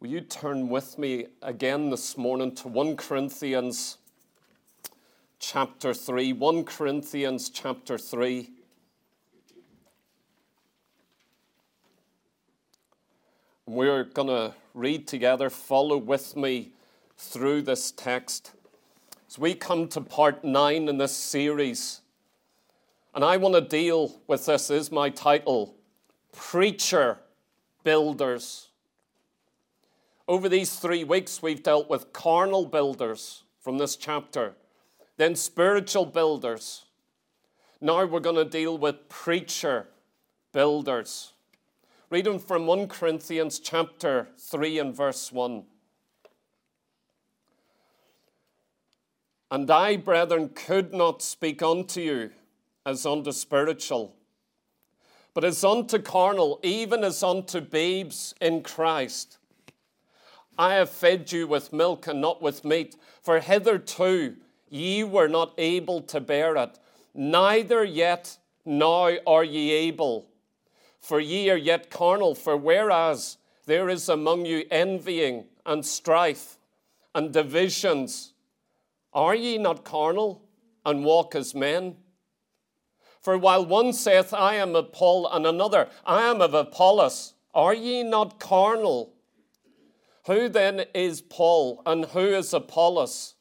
Will you turn with me again this morning to 1 Corinthians chapter 3? 1 Corinthians chapter 3. We're going to read together, follow with me through this text. As we come to part 9 in this series, and I want to deal with this, is my title Preacher Builders. Over these three weeks, we've dealt with carnal builders from this chapter, then spiritual builders. Now we're going to deal with preacher builders. Reading from 1 Corinthians chapter 3 and verse 1. And I, brethren, could not speak unto you as unto spiritual, but as unto carnal, even as unto babes in Christ. I have fed you with milk and not with meat, for hitherto ye were not able to bear it, neither yet now are ye able. For ye are yet carnal, for whereas there is among you envying and strife and divisions, are ye not carnal and walk as men? For while one saith, I am of Paul, and another, I am of Apollos, are ye not carnal? Who then is Paul and who is Apollos?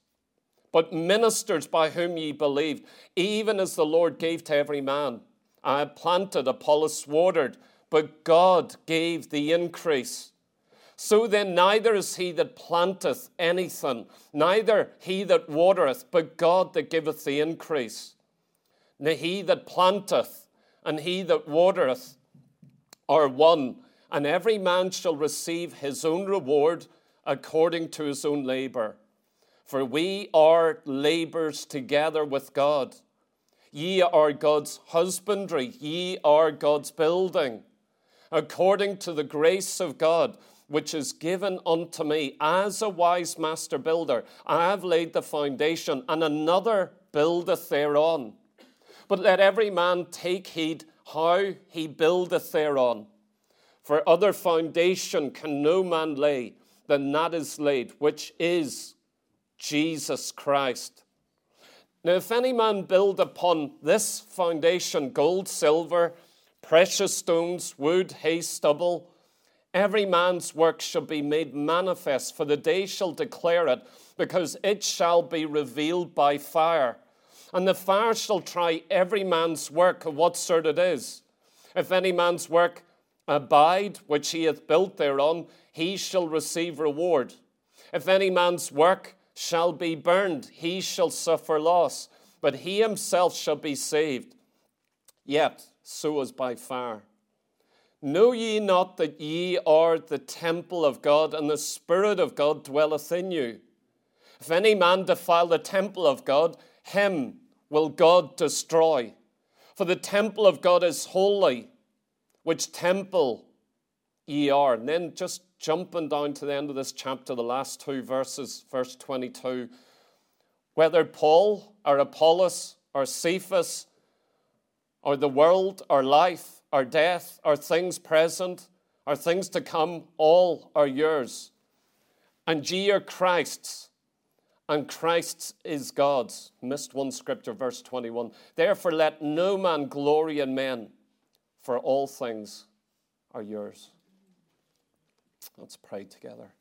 But ministers by whom ye believed, even as the Lord gave to every man. I planted, Apollos watered, but God gave the increase. So then, neither is he that planteth anything, neither he that watereth, but God that giveth the increase. Now he that planteth and he that watereth are one and every man shall receive his own reward according to his own labor. For we are labors together with God. Ye are God's husbandry, ye are God's building. According to the grace of God, which is given unto me as a wise master builder, I have laid the foundation, and another buildeth thereon. But let every man take heed how he buildeth thereon. For other foundation can no man lay than that is laid, which is Jesus Christ. Now, if any man build upon this foundation gold, silver, precious stones, wood, hay, stubble, every man's work shall be made manifest, for the day shall declare it, because it shall be revealed by fire. And the fire shall try every man's work of what sort it is. If any man's work abide, which he hath built thereon, he shall receive reward. If any man's work shall be burned, he shall suffer loss, but he himself shall be saved. Yet so as by fire. Know ye not that ye are the temple of God, and the Spirit of God dwelleth in you? If any man defile the temple of God, him will God destroy. For the temple of God is holy which temple ye are. And then just jumping down to the end of this chapter, the last two verses, verse 22. Whether Paul or Apollos or Cephas or the world or life or death or things present or things to come, all are yours. And ye are Christ's, and Christ's is God's. Missed one scripture, verse 21. Therefore, let no man glory in men for all things are yours. Let's pray together.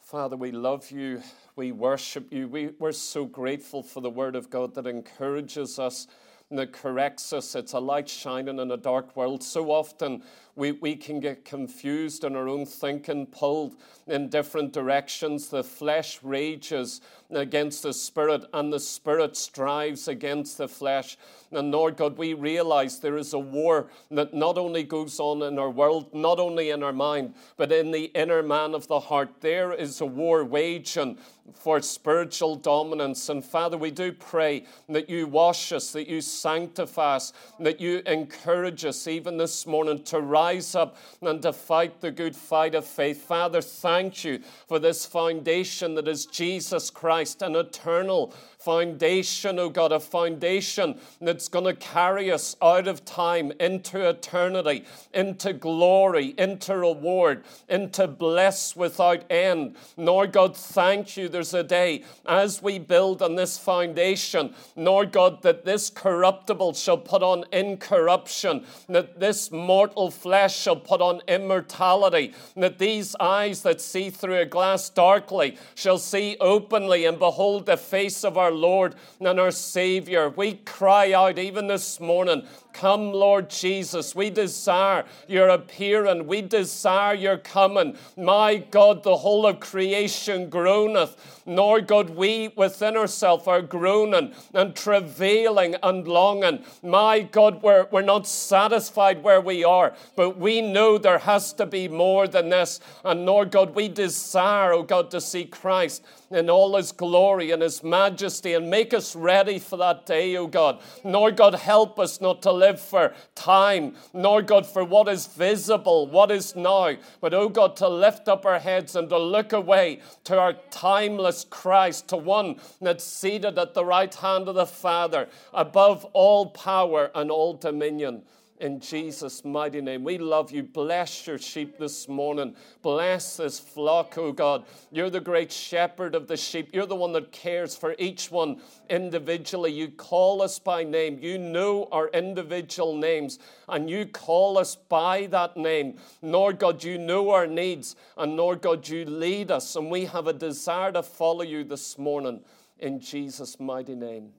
Father, we love you. We worship you. We, we're so grateful for the Word of God that encourages us and that corrects us. It's a light shining in a dark world. So often we, we can get confused in our own thinking, pulled in different directions. The flesh rages against the spirit, and the spirit strives against the flesh. And Lord God, we realize there is a war that not only goes on in our world, not only in our mind, but in the inner man of the heart. There is a war waging for spiritual dominance. And Father, we do pray that you wash us, that you sanctify us, that you encourage us even this morning to rise up and to fight the good fight of faith. Father, thank you for this foundation that is Jesus Christ, an eternal foundation, oh God, a foundation that's going to carry us out of time into eternity, into glory, into reward, into bliss without end. Nor, God, thank you. There's a day as we build on this foundation, nor, God, that this corruptible shall put on incorruption, that this mortal flesh shall put on immortality, that these eyes that see through a glass darkly shall see openly and behold the face of our our Lord and our Savior. We cry out even this morning Come, Lord Jesus. We desire your appearing. We desire your coming. My God, the whole of creation groaneth. nor God, we within ourselves are groaning and travailing and longing. My God, we're, we're not satisfied where we are, but we know there has to be more than this. And Lord God, we desire, oh God, to see Christ in all his glory and his majesty and make us ready for that day, O God. Nor, God, help us not to live for time, nor, God, for what is visible, what is now, but, O God, to lift up our heads and to look away to our timeless Christ, to one that's seated at the right hand of the Father, above all power and all dominion in Jesus' mighty name. We love you. Bless your sheep this morning. Bless this flock, oh God. You're the great shepherd of the sheep. You're the one that cares for each one individually. You call us by name. You know our individual names, and you call us by that name. Lord God, you know our needs, and Lord God, you lead us, and we have a desire to follow you this morning. In Jesus' mighty name.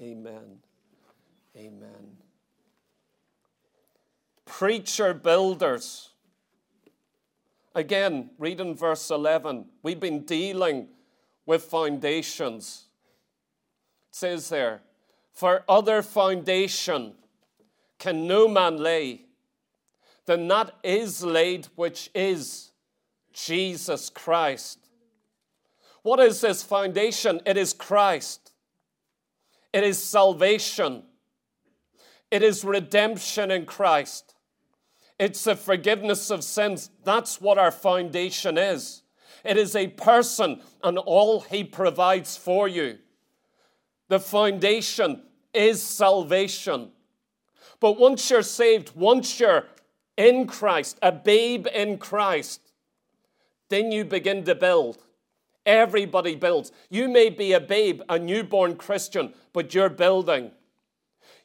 Amen. Amen preacher builders. Again, read in verse 11. We've been dealing with foundations. It says there, For other foundation can no man lay than that is laid which is Jesus Christ. What is this foundation? It is Christ. It is salvation. It is redemption in Christ. It's the forgiveness of sins. That's what our foundation is. It is a person and all he provides for you. The foundation is salvation. But once you're saved, once you're in Christ, a babe in Christ, then you begin to build. Everybody builds. You may be a babe, a newborn Christian, but you're building.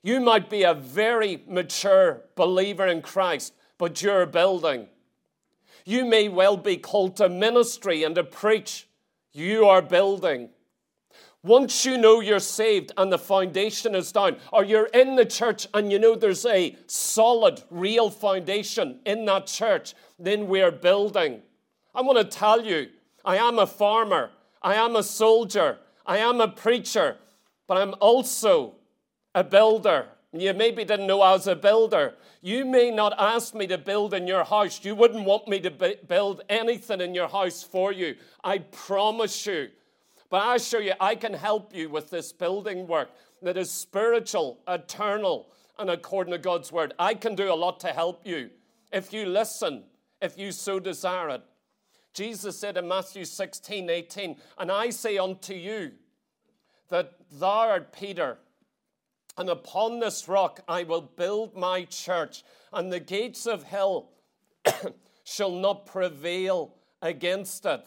You might be a very mature believer in Christ, but you're building. You may well be called to ministry and to preach. You are building. Once you know you're saved and the foundation is down, or you're in the church and you know there's a solid, real foundation in that church, then we're building. I want to tell you, I am a farmer, I am a soldier, I am a preacher, but I'm also a builder. You maybe didn't know I was a builder. You may not ask me to build in your house. You wouldn't want me to build anything in your house for you. I promise you. But I assure you, I can help you with this building work that is spiritual, eternal, and according to God's word. I can do a lot to help you if you listen, if you so desire it. Jesus said in Matthew 16, 18, And I say unto you that thou art Peter and upon this rock I will build my church, and the gates of hell shall not prevail against it.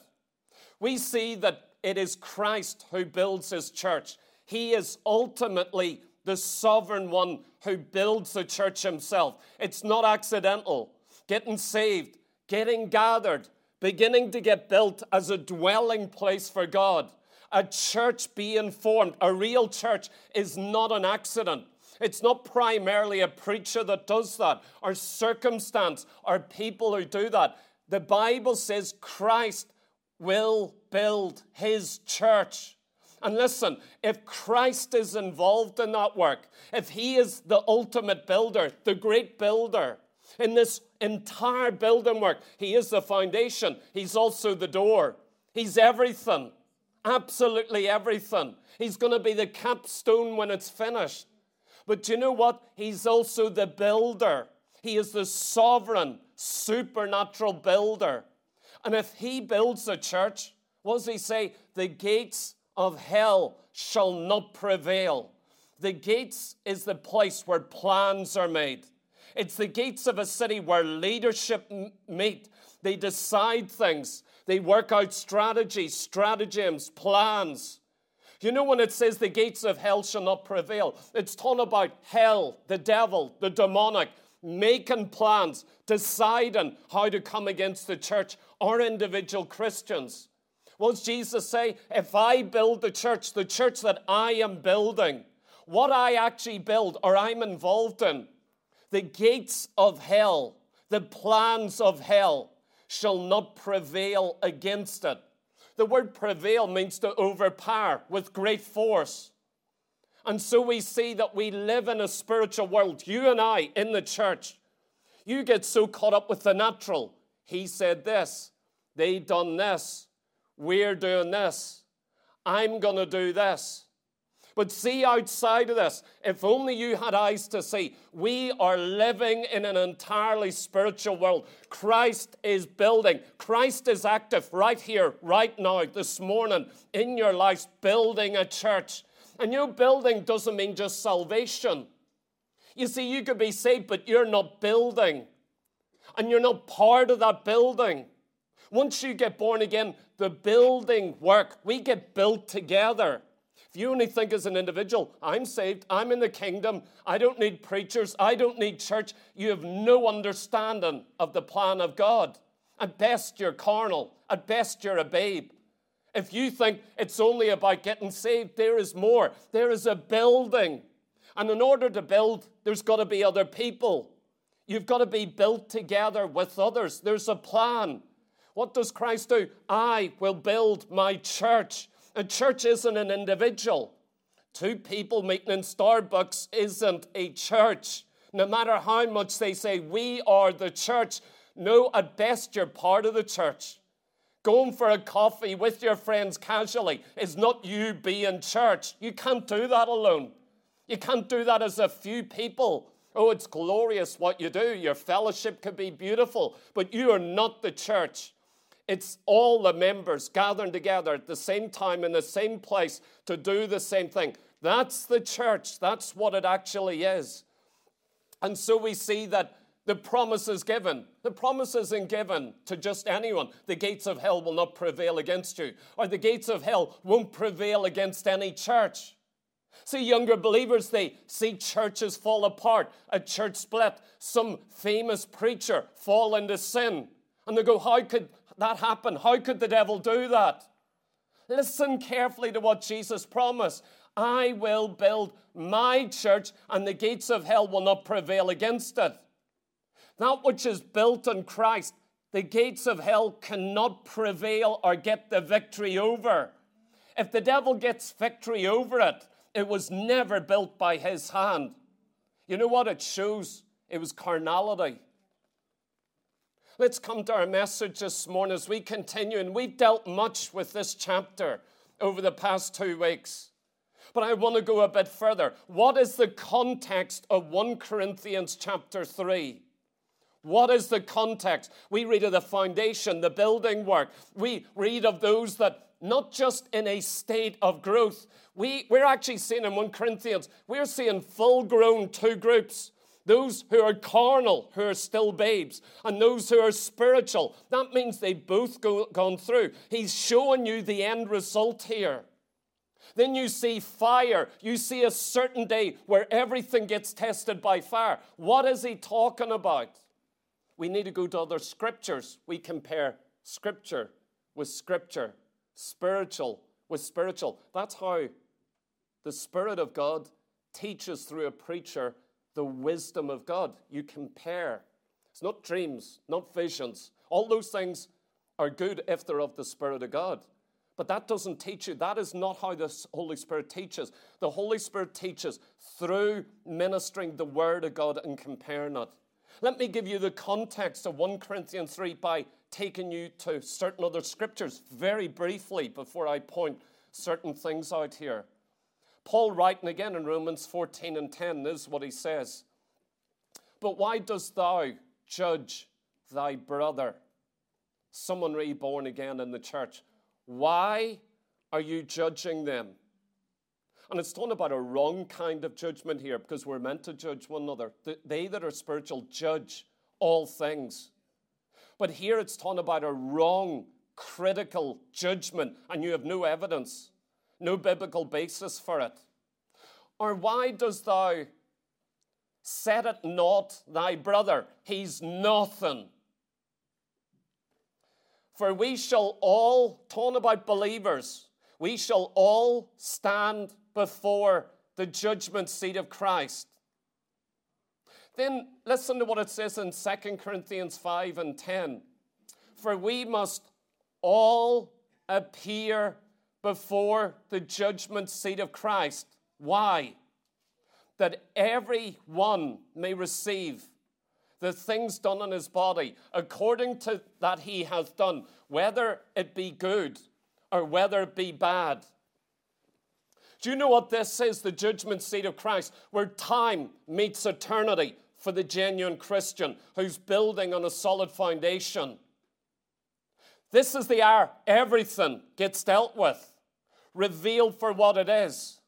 We see that it is Christ who builds his church. He is ultimately the sovereign one who builds the church himself. It's not accidental. Getting saved, getting gathered, beginning to get built as a dwelling place for God a church being formed, a real church, is not an accident. It's not primarily a preacher that does that, or circumstance, or people who do that. The Bible says Christ will build his church. And listen, if Christ is involved in that work, if he is the ultimate builder, the great builder, in this entire building work, he is the foundation, he's also the door, he's everything. Absolutely everything. He's going to be the capstone when it's finished. But do you know what? He's also the builder. He is the sovereign, supernatural builder. And if he builds a church, what does he say? The gates of hell shall not prevail. The gates is the place where plans are made. It's the gates of a city where leadership meet. They decide things. They work out strategies, stratagems, plans. You know, when it says the gates of hell shall not prevail, it's talking about hell, the devil, the demonic, making plans, deciding how to come against the church or individual Christians. What does Jesus say? If I build the church, the church that I am building, what I actually build or I'm involved in, the gates of hell, the plans of hell, shall not prevail against it. The word prevail means to overpower with great force. And so we see that we live in a spiritual world. You and I in the church, you get so caught up with the natural. He said this, they done this, we're doing this, I'm going to do this. But see outside of this, if only you had eyes to see, we are living in an entirely spiritual world. Christ is building, Christ is active right here, right now, this morning in your life, building a church. And you building doesn't mean just salvation. You see, you could be saved, but you're not building. And you're not part of that building. Once you get born again, the building work, we get built together. If you only think as an individual, I'm saved, I'm in the kingdom, I don't need preachers, I don't need church, you have no understanding of the plan of God. At best, you're carnal. At best, you're a babe. If you think it's only about getting saved, there is more. There is a building. And in order to build, there's got to be other people. You've got to be built together with others. There's a plan. What does Christ do? I will build my church. A church isn't an individual. Two people meeting in Starbucks isn't a church. No matter how much they say, we are the church. No, at best, you're part of the church. Going for a coffee with your friends casually is not you being church. You can't do that alone. You can't do that as a few people. Oh, it's glorious what you do. Your fellowship could be beautiful, but you are not the church. It's all the members gathering together at the same time in the same place to do the same thing. That's the church. That's what it actually is. And so we see that the promise is given. The promise isn't given to just anyone. The gates of hell will not prevail against you, or the gates of hell won't prevail against any church. See, younger believers, they see churches fall apart, a church split, some famous preacher fall into sin. And they go, How could that happen? How could the devil do that? Listen carefully to what Jesus promised. I will build my church, and the gates of hell will not prevail against it. That which is built in Christ, the gates of hell cannot prevail or get the victory over. If the devil gets victory over it, it was never built by his hand. You know what it shows? It was carnality. Let's come to our message this morning as we continue, and we've dealt much with this chapter over the past two weeks. But I want to go a bit further. What is the context of 1 Corinthians chapter 3? What is the context? We read of the foundation, the building work. We read of those that not just in a state of growth. We, we're actually seeing in 1 Corinthians, we're seeing full grown two groups those who are carnal, who are still babes, and those who are spiritual. That means they've both go, gone through. He's showing you the end result here. Then you see fire. You see a certain day where everything gets tested by fire. What is he talking about? We need to go to other scriptures. We compare scripture with scripture, spiritual with spiritual. That's how the Spirit of God teaches through a preacher the wisdom of God. You compare. It's not dreams, not visions. All those things are good if they're of the Spirit of God. But that doesn't teach you. That is not how the Holy Spirit teaches. The Holy Spirit teaches through ministering the Word of God and comparing it. Let me give you the context of 1 Corinthians 3 by taking you to certain other scriptures very briefly before I point certain things out here. Paul, writing again in Romans 14 and 10, this is what he says But why dost thou judge thy brother? Someone reborn again in the church. Why are you judging them? And it's talking about a wrong kind of judgment here because we're meant to judge one another. They that are spiritual judge all things. But here it's talking about a wrong, critical judgment, and you have no evidence, no biblical basis for it. Or why does thou set it not thy brother? He's nothing. For we shall all, talking about believers, we shall all stand before the judgment seat of Christ. Then listen to what it says in 2 Corinthians 5 and 10. For we must all appear before the judgment seat of Christ. Why? That every one may receive the things done in his body according to that he hath done, whether it be good or whether it be bad. Do you know what this is? The judgment seat of Christ, where time meets eternity for the genuine Christian who's building on a solid foundation. This is the hour everything gets dealt with, revealed for what it is,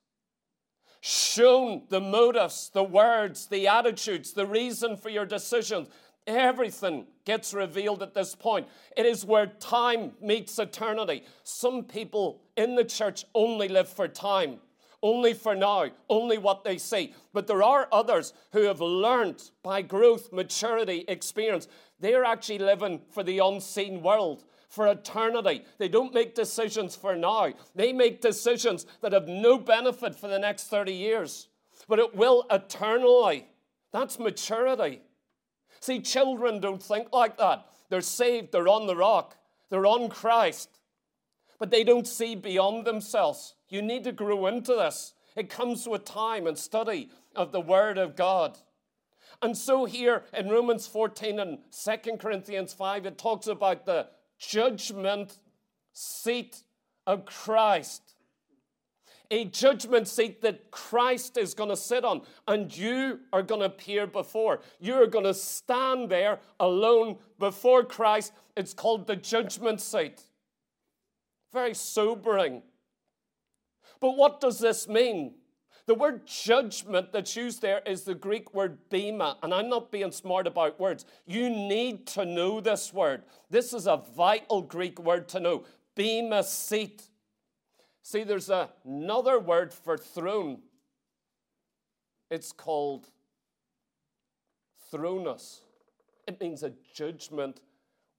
shown the motives, the words, the attitudes, the reason for your decisions. Everything gets revealed at this point. It is where time meets eternity. Some people in the church only live for time only for now, only what they see. But there are others who have learned by growth, maturity, experience. They're actually living for the unseen world, for eternity. They don't make decisions for now, they make decisions that have no benefit for the next 30 years, but it will eternally. That's maturity. See, children don't think like that. They're saved, they're on the rock, they're on Christ but they don't see beyond themselves. You need to grow into this. It comes with time and study of the Word of God. And so, here in Romans 14 and 2 Corinthians 5, it talks about the judgment seat of Christ. A judgment seat that Christ is going to sit on, and you are going to appear before. You're going to stand there alone before Christ. It's called the judgment seat. Very sobering. But what does this mean? The word judgment that's used there is the Greek word bema, and I'm not being smart about words. You need to know this word. This is a vital Greek word to know. Bema seat. See, there's another word for throne. It's called thronos. It means a judgment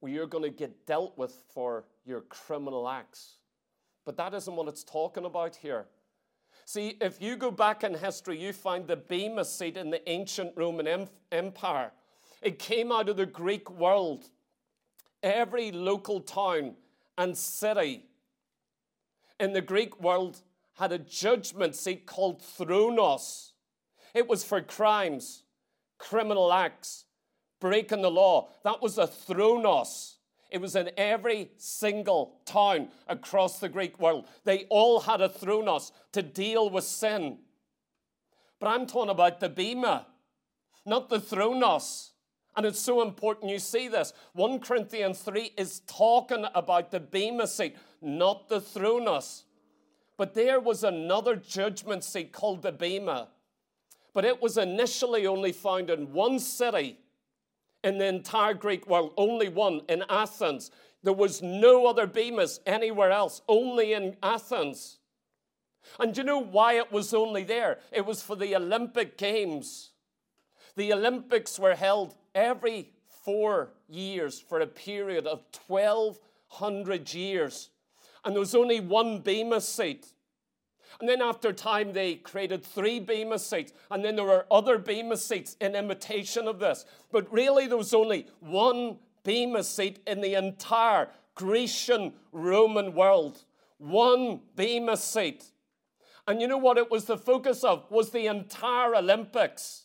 where you're going to get dealt with for your criminal acts. But that isn't what it's talking about here. See, if you go back in history, you find the Bema seat in the ancient Roman Empire. It came out of the Greek world. Every local town and city in the Greek world had a judgment seat called thronos. It was for crimes, criminal acts, breaking the law. That was a thronos. It was in every single town across the Greek world. They all had a thronos to deal with sin. But I'm talking about the bema, not the thronos. And it's so important you see this. 1 Corinthians 3 is talking about the bema seat, not the thronos. But there was another judgment seat called the bema. But it was initially only found in one city in the entire Greek world, only one in Athens. There was no other bemis anywhere else, only in Athens. And do you know why it was only there? It was for the Olympic Games. The Olympics were held every four years for a period of 1,200 years. And there was only one Bema seat. And then after time, they created three Bema seats. And then there were other Bema seats in imitation of this. But really, there was only one Bema seat in the entire Grecian Roman world. One Bema seat. And you know what it was the focus of? Was the entire Olympics.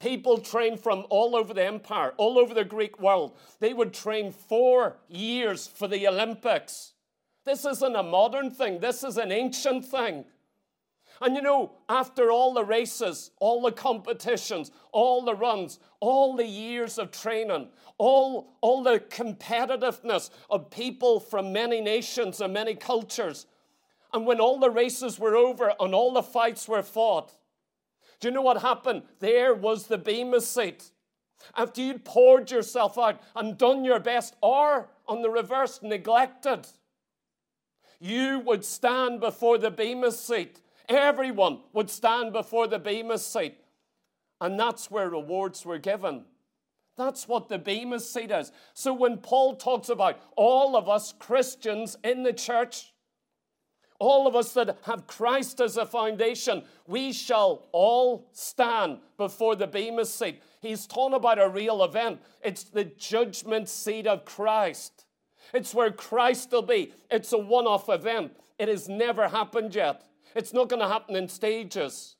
People trained from all over the empire, all over the Greek world. They would train four years for the Olympics. This isn't a modern thing, this is an ancient thing. And you know, after all the races, all the competitions, all the runs, all the years of training, all, all the competitiveness of people from many nations and many cultures, and when all the races were over and all the fights were fought, do you know what happened? There was the Bema seat. After you'd poured yourself out and done your best, or on the reverse, neglected, you would stand before the Bema seat. Everyone would stand before the Bema seat. And that's where rewards were given. That's what the Bema seat is. So when Paul talks about all of us Christians in the church, all of us that have Christ as a foundation, we shall all stand before the Bema seat. He's talking about a real event. It's the judgment seat of Christ. It's where Christ will be. It's a one off event. It has never happened yet. It's not going to happen in stages.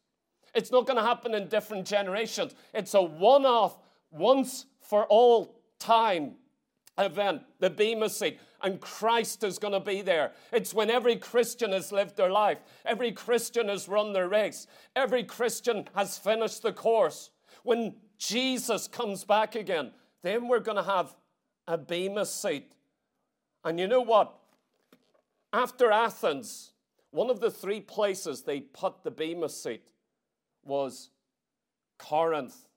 It's not going to happen in different generations. It's a one off, once for all time event, the Bema seat and Christ is going to be there. It's when every Christian has lived their life, every Christian has run their race, every Christian has finished the course. When Jesus comes back again, then we're going to have a Bema seat. And you know what? After Athens, one of the three places they put the Bema seat was Corinth.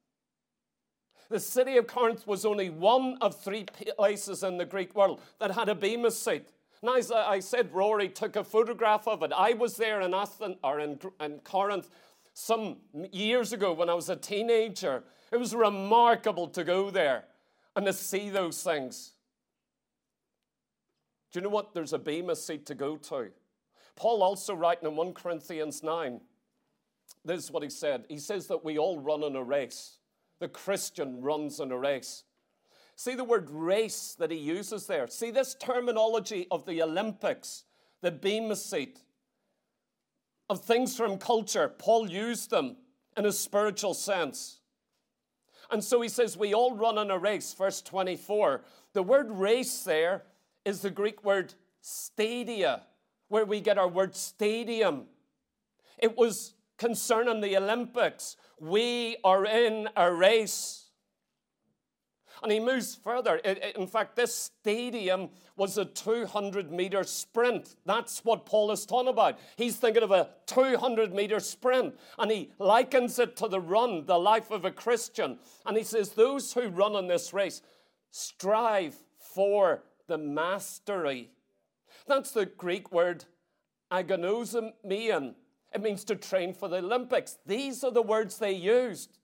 The city of Corinth was only one of three places in the Greek world that had a Bema seat. Now, as I said, Rory took a photograph of it. I was there in Athens or in, in Corinth some years ago when I was a teenager. It was remarkable to go there and to see those things. Do you know what? There's a Bema seat to go to. Paul also writing in 1 Corinthians 9, this is what he said. He says that we all run in a race the Christian runs in a race. See the word race that he uses there. See this terminology of the Olympics, the Bema seat, of things from culture. Paul used them in a spiritual sense. And so he says, We all run in a race, verse 24. The word race there is the Greek word stadia, where we get our word stadium. It was concerning the Olympics. We are in a race. And he moves further. In fact, this stadium was a 200 meter sprint. That's what Paul is talking about. He's thinking of a 200 meter sprint. And he likens it to the run, the life of a Christian. And he says, Those who run in this race strive for the mastery. That's the Greek word agonozomein. It means to train for the Olympics. These are the words they used.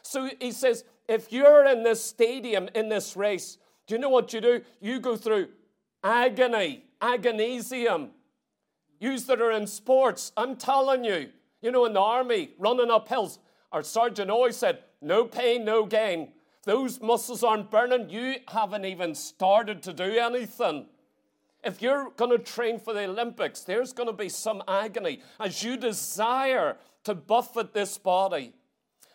So he says, if you're in this stadium, in this race, do you know what you do? You go through agony, agonisium. Use that are in sports. I'm telling you, you know, in the army, running up hills, our sergeant always said, no pain, no gain. those muscles aren't burning, you haven't even started to do anything. If you're going to train for the Olympics, there's going to be some agony as you desire to buffet this body.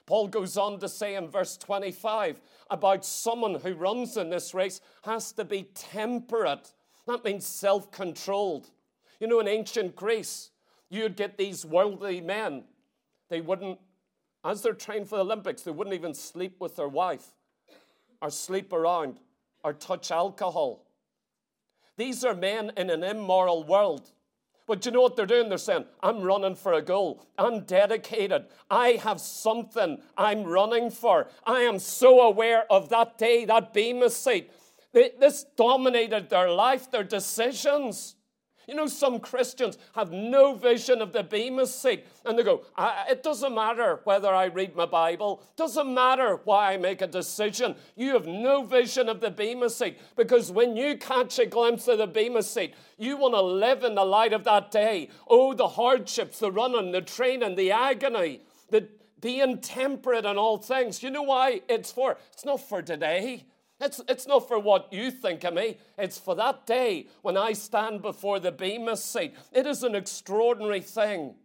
Paul goes on to say in verse 25 about someone who runs in this race has to be temperate. That means self controlled. You know, in ancient Greece, you'd get these worldly men. They wouldn't, as they're trained for the Olympics, they wouldn't even sleep with their wife or sleep around or touch alcohol. These are men in an immoral world. But you know what they're doing? They're saying, I'm running for a goal. I'm dedicated. I have something I'm running for. I am so aware of that day, that Bema seat. This dominated their life, their decisions. You know, some Christians have no vision of the Bema seat, and they go, It doesn't matter whether I read my Bible, doesn't matter why I make a decision. You have no vision of the Bema seat because when you catch a glimpse of the Bema seat, you want to live in the light of that day. Oh, the hardships, the running, the training, the agony, the being temperate in all things. You know why it's for? It's not for today. It's, it's not for what you think of me. It's for that day when I stand before the Bema seat. It is an extraordinary thing.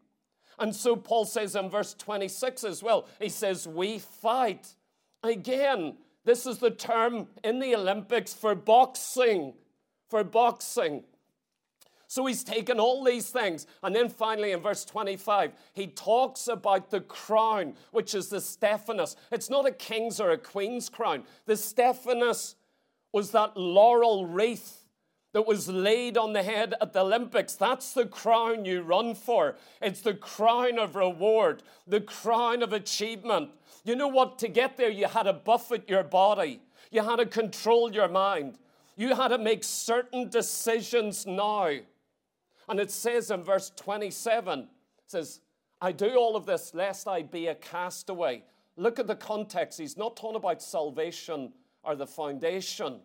And so Paul says in verse 26 as well, he says, We fight. Again, this is the term in the Olympics for boxing. For boxing. So he's taken all these things. And then finally, in verse 25, he talks about the crown, which is the Stephanos. It's not a king's or a queen's crown. The Stephanos was that laurel wreath that was laid on the head at the Olympics. That's the crown you run for. It's the crown of reward, the crown of achievement. You know what? To get there, you had to buffet your body, you had to control your mind, you had to make certain decisions now. And it says in verse 27, it says, I do all of this lest I be a castaway. Look at the context. He's not talking about salvation or the foundation.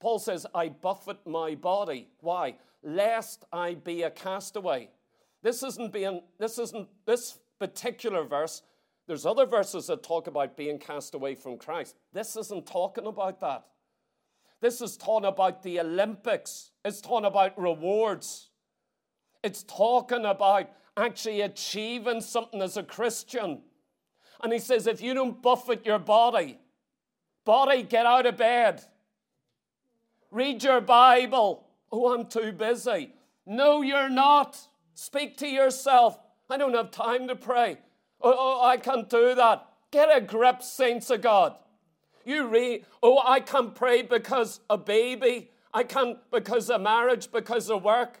Paul says, I buffet my body. Why? Lest I be a castaway. This isn't being, this isn't, this particular verse, there's other verses that talk about being cast away from Christ. This isn't talking about that. This is talking about the Olympics. It's talking about rewards. It's talking about actually achieving something as a Christian. And he says, if you don't buffet your body, body, get out of bed. Read your Bible. Oh, I'm too busy. No, you're not. Speak to yourself. I don't have time to pray. Oh, oh I can't do that. Get a grip, saints of God. You read, oh, I can't pray because a baby. I can't because of marriage, because of work.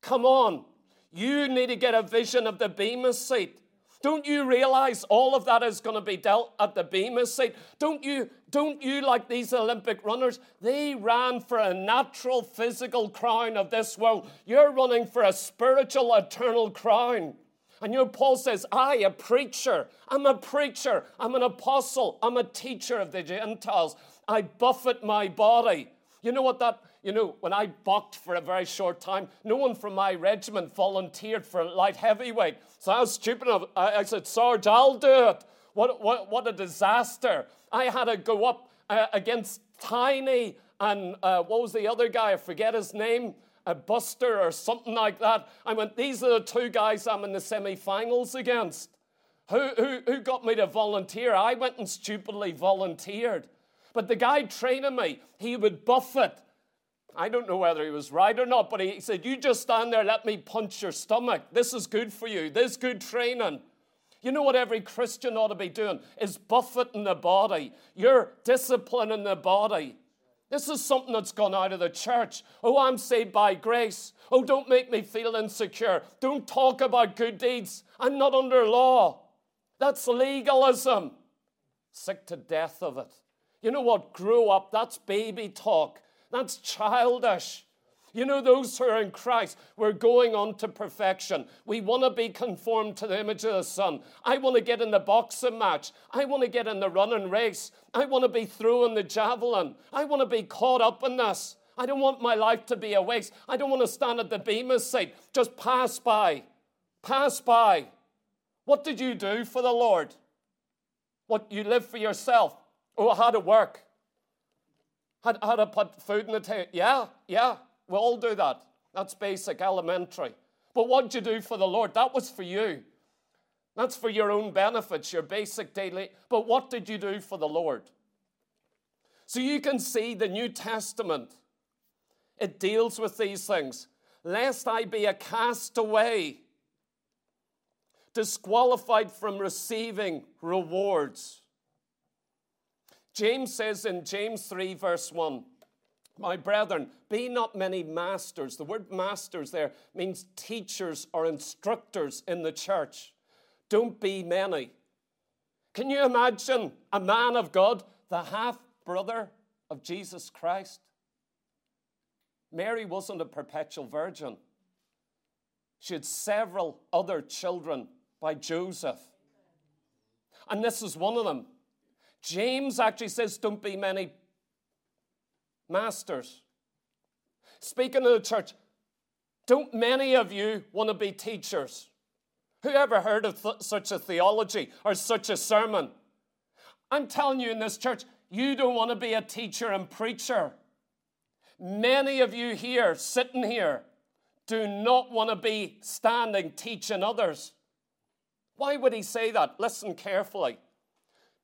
Come on. You need to get a vision of the Bema seat. Don't you realize all of that is going to be dealt at the Bema seat? Don't you, don't you, like these Olympic runners, they ran for a natural physical crown of this world. You're running for a spiritual eternal crown. And you know, Paul says, I, a preacher, I'm a preacher, I'm an apostle, I'm a teacher of the Gentiles. I buffet my body. You know what that you know, when I bucked for a very short time, no one from my regiment volunteered for light heavyweight. So I was stupid enough. I, said, Sarge, I'll do it. What, what, what a disaster. I had to go up uh, against Tiny and uh, what was the other guy? I forget his name. A Buster or something like that. I went, these are the two guys I'm in the semi finals against. Who, who, who got me to volunteer? I went and stupidly volunteered. But the guy training me, he would buffet I don't know whether he was right or not, but he said, You just stand there, let me punch your stomach. This is good for you. This is good training. You know what every Christian ought to be doing? Is buffeting the body. You're disciplining the body. This is something that's gone out of the church. Oh, I'm saved by grace. Oh, don't make me feel insecure. Don't talk about good deeds. I'm not under law. That's legalism. Sick to death of it. You know what? Grow up. That's baby talk. That's childish. You know, those who are in Christ, we're going on to perfection. We want to be conformed to the image of the Son. I want to get in the boxing match. I want to get in the running race. I want to be throwing the javelin. I want to be caught up in this. I don't want my life to be a waste. I don't want to stand at the Bema seat. Just pass by. Pass by. What did you do for the Lord? What, you live for yourself? Oh, how to work? How, how to put food in the table? Yeah, yeah, we all do that. That's basic, elementary. But what you do for the Lord? That was for you. That's for your own benefits, your basic daily. But what did you do for the Lord? So you can see the New Testament, it deals with these things. Lest I be a castaway, disqualified from receiving rewards. James says in James 3, verse 1, My brethren, be not many masters. The word masters there means teachers or instructors in the church. Don't be many. Can you imagine a man of God, the half brother of Jesus Christ? Mary wasn't a perpetual virgin. She had several other children by Joseph. And this is one of them. James actually says, Don't be many masters. Speaking of the church, don't many of you want to be teachers? Who ever heard of th- such a theology or such a sermon? I'm telling you in this church, you don't want to be a teacher and preacher. Many of you here, sitting here, do not want to be standing teaching others. Why would he say that? Listen carefully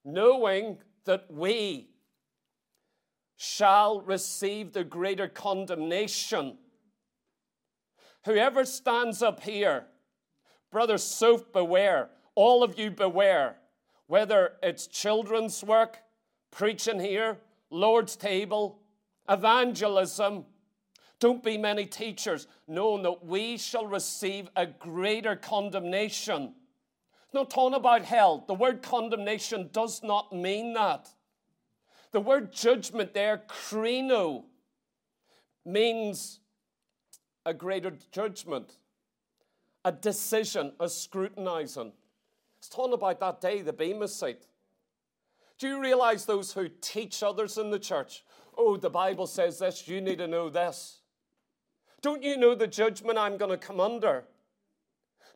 knowing that we shall receive the greater condemnation. Whoever stands up here, Brother Soph, beware. All of you beware. Whether it's children's work, preaching here, Lord's table, evangelism, don't be many teachers. No, no, we shall receive a greater condemnation. Not talking about hell. The word condemnation does not mean that. The word judgment there, krino, means a greater judgment, a decision, a scrutinizing. It's talking about that day, the Bema seat. Do you realize those who teach others in the church? Oh, the Bible says this, you need to know this. Don't you know the judgment I'm going to come under?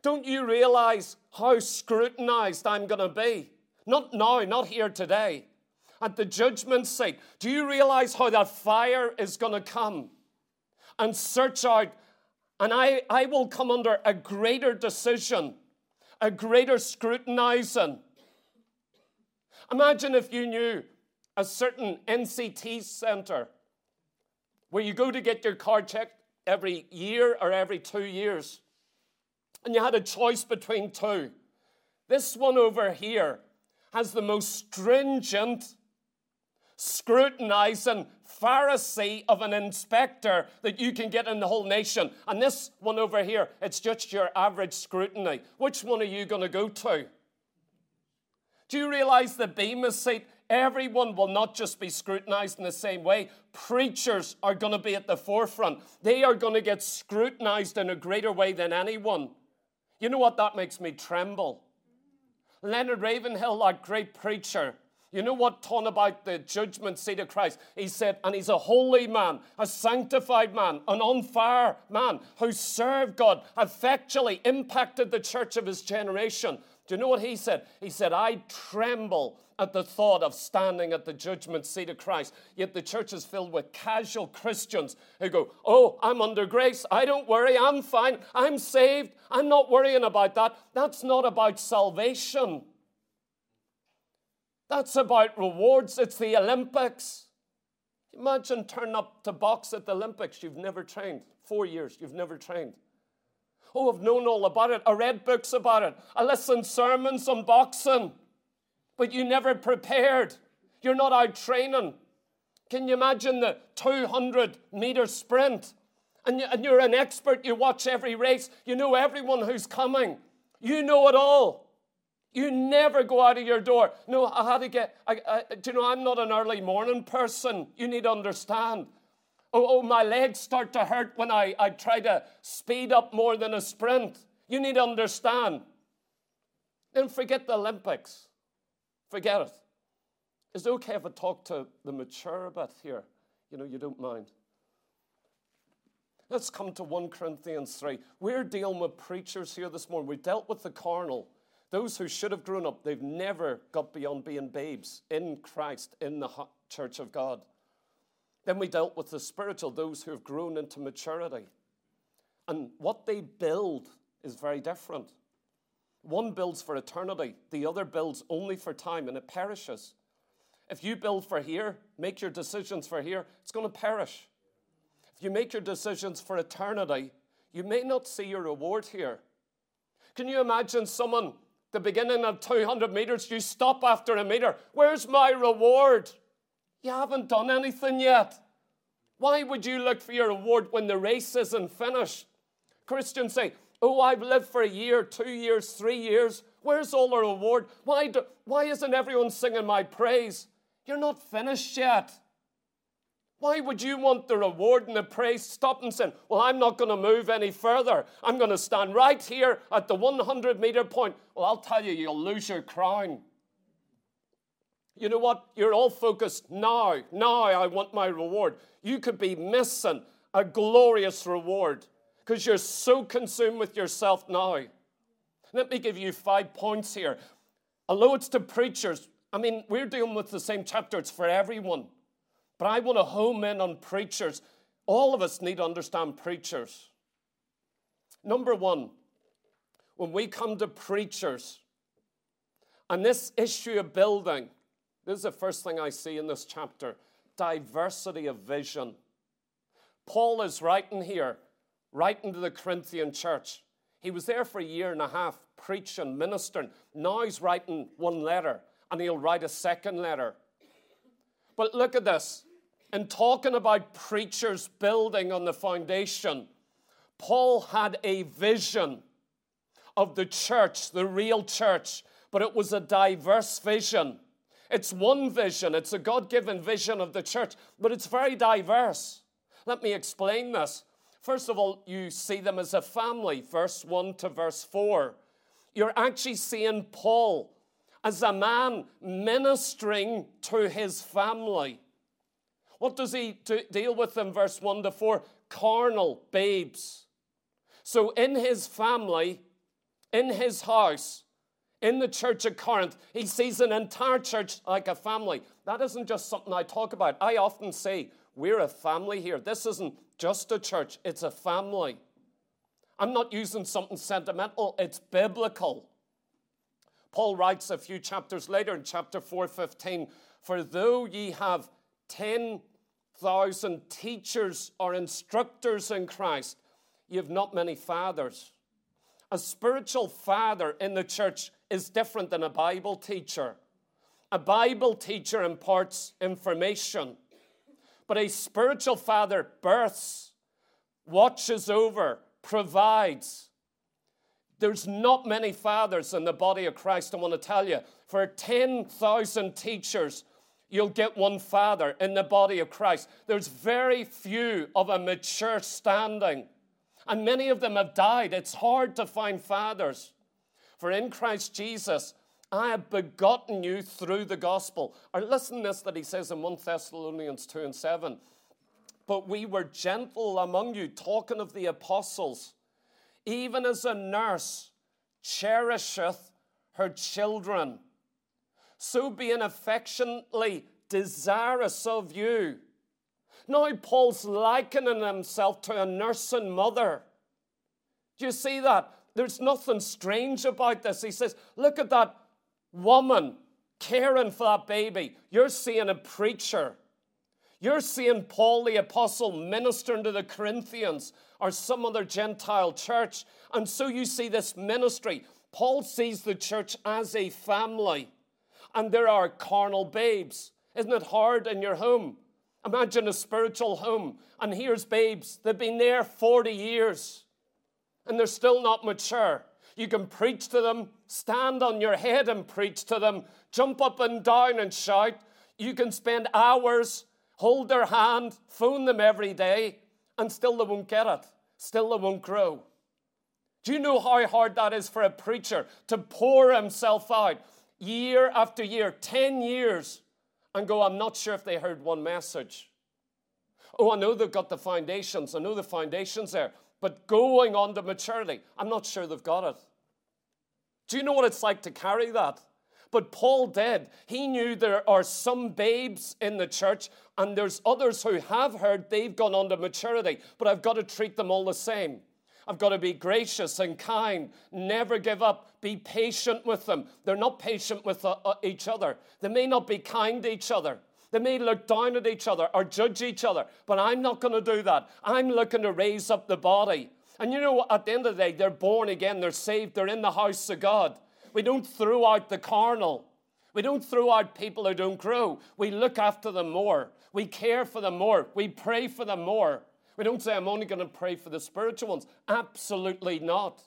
Don't you realize how scrutinized I'm going to be? Not now, not here today. At the judgment seat, do you realize how that fire is going to come and search out? And I, I will come under a greater decision, a greater scrutinizing. Imagine if you knew a certain NCT center where you go to get your car checked every year or every two years, and you had a choice between two. This one over here has the most stringent, scrutinizing Pharisee of an inspector that you can get in the whole nation. And this one over here, it's just your average scrutiny. Which one are you going to go to? Do you realize the Bema seat Everyone will not just be scrutinized in the same way. Preachers are going to be at the forefront. They are going to get scrutinized in a greater way than anyone. You know what? That makes me tremble. Leonard Ravenhill, that great preacher, you know what taught about the judgment seat of Christ? He said, and he's a holy man, a sanctified man, an on fire man who served God, effectually impacted the church of his generation. Do you know what he said? He said, I tremble at the thought of standing at the judgment seat of Christ. Yet the church is filled with casual Christians who go, Oh, I'm under grace. I don't worry. I'm fine. I'm saved. I'm not worrying about that. That's not about salvation. That's about rewards. It's the Olympics. Imagine turning up to box at the Olympics. You've never trained. Four years, you've never trained. Oh, I've known all about it. I read books about it. I listened sermons on boxing but you never prepared. You're not out training. Can you imagine the 200 meter sprint? And, you, and you're an expert, you watch every race, you know everyone who's coming, you know it all. You never go out of your door. No, I had to get, I, I, do you know, I'm not an early morning person. You need to understand. Oh, oh, my legs start to hurt when I, I try to speed up more than a sprint. You need to understand. Then forget the Olympics. Forget it. Is it okay if I talk to the mature a bit here? You know, you don't mind. Let's come to 1 Corinthians 3. We're dealing with preachers here this morning. We dealt with the carnal, those who should have grown up. They've never got beyond being babes in Christ, in the church of God. Then we dealt with the spiritual, those who have grown into maturity. And what they build is very different. One builds for eternity, the other builds only for time, and it perishes. If you build for here, make your decisions for here, it's going to perish. If you make your decisions for eternity, you may not see your reward here. Can you imagine someone, the beginning of 200 meters, you stop after a meter? Where's my reward? You haven't done anything yet. Why would you look for your reward when the race isn't finished? Christians say, Oh, I've lived for a year, two years, three years. Where's all the reward? Why, do, why isn't everyone singing my praise? You're not finished yet. Why would you want the reward and the praise? Stop and say, Well, I'm not going to move any further. I'm going to stand right here at the 100 meter point. Well, I'll tell you, you'll lose your crown. You know what? You're all focused now. Now I want my reward. You could be missing a glorious reward because you're so consumed with yourself now. Let me give you five points here. Although it's to preachers, I mean, we're dealing with the same chapter, it's for everyone. But I want to home in on preachers. All of us need to understand preachers. Number one, when we come to preachers, and this issue of building, this is the first thing I see in this chapter diversity of vision. Paul is writing here writing to the Corinthian church. He was there for a year and a half, preaching, ministering. Now he's writing one letter, and he'll write a second letter. But look at this. In talking about preachers building on the foundation, Paul had a vision of the church, the real church, but it was a diverse vision. It's one vision, it's a God given vision of the church, but it's very diverse. Let me explain this. First of all, you see them as a family, verse 1 to verse 4. You're actually seeing Paul as a man ministering to his family. What does he deal with in verse 1 to 4? Carnal babes. So in his family, in his house, in the church of Corinth, he sees an entire church like a family. That isn't just something I talk about. I often say, we're a family here. This isn't just a church, it's a family. I'm not using something sentimental, it's biblical. Paul writes a few chapters later in chapter 4:15, "For though ye have 10,000 teachers or instructors in Christ, ye have not many fathers." A spiritual father in the church is different than a Bible teacher. A Bible teacher imparts information, but a spiritual father births, watches over, provides. There's not many fathers in the body of Christ, I want to tell you. For 10,000 teachers, you'll get one father in the body of Christ. There's very few of a mature standing, and many of them have died. It's hard to find fathers. For in Christ Jesus, I have begotten you through the gospel. Or listen to this that he says in 1 Thessalonians 2 and 7. But we were gentle among you, talking of the apostles, even as a nurse cherisheth her children, so being affectionately desirous of you. Now, Paul's likening himself to a nursing mother. Do you see that? There's nothing strange about this. He says, Look at that woman caring for that baby. You're seeing a preacher. You're seeing Paul the apostle ministering to the Corinthians or some other Gentile church. And so you see this ministry. Paul sees the church as a family. And there are carnal babes. Isn't it hard in your home? Imagine a spiritual home, and here's babes. They've been there 40 years and they're still not mature. You can preach to them, stand on your head and preach to them, jump up and down and shout. You can spend hours, hold their hand, phone them every day, and still they won't get it. Still they won't grow. Do you know how hard that is for a preacher to pour himself out year after year, 10 years, and go, I'm not sure if they heard one message. Oh, I know they've got the foundations. I know the foundations there. But going on to maturity, I'm not sure they've got it. Do you know what it's like to carry that? But Paul did. He knew there are some babes in the church, and there's others who have heard they've gone on to maturity, but I've got to treat them all the same. I've got to be gracious and kind, never give up, be patient with them. They're not patient with uh, uh, each other, they may not be kind to each other. They may look down at each other or judge each other, but I'm not going to do that. I'm looking to raise up the body. And you know what? At the end of the day, they're born again, they're saved, they're in the house of God. We don't throw out the carnal. We don't throw out people who don't grow. We look after them more. We care for them more. We pray for them more. We don't say, I'm only going to pray for the spiritual ones. Absolutely not.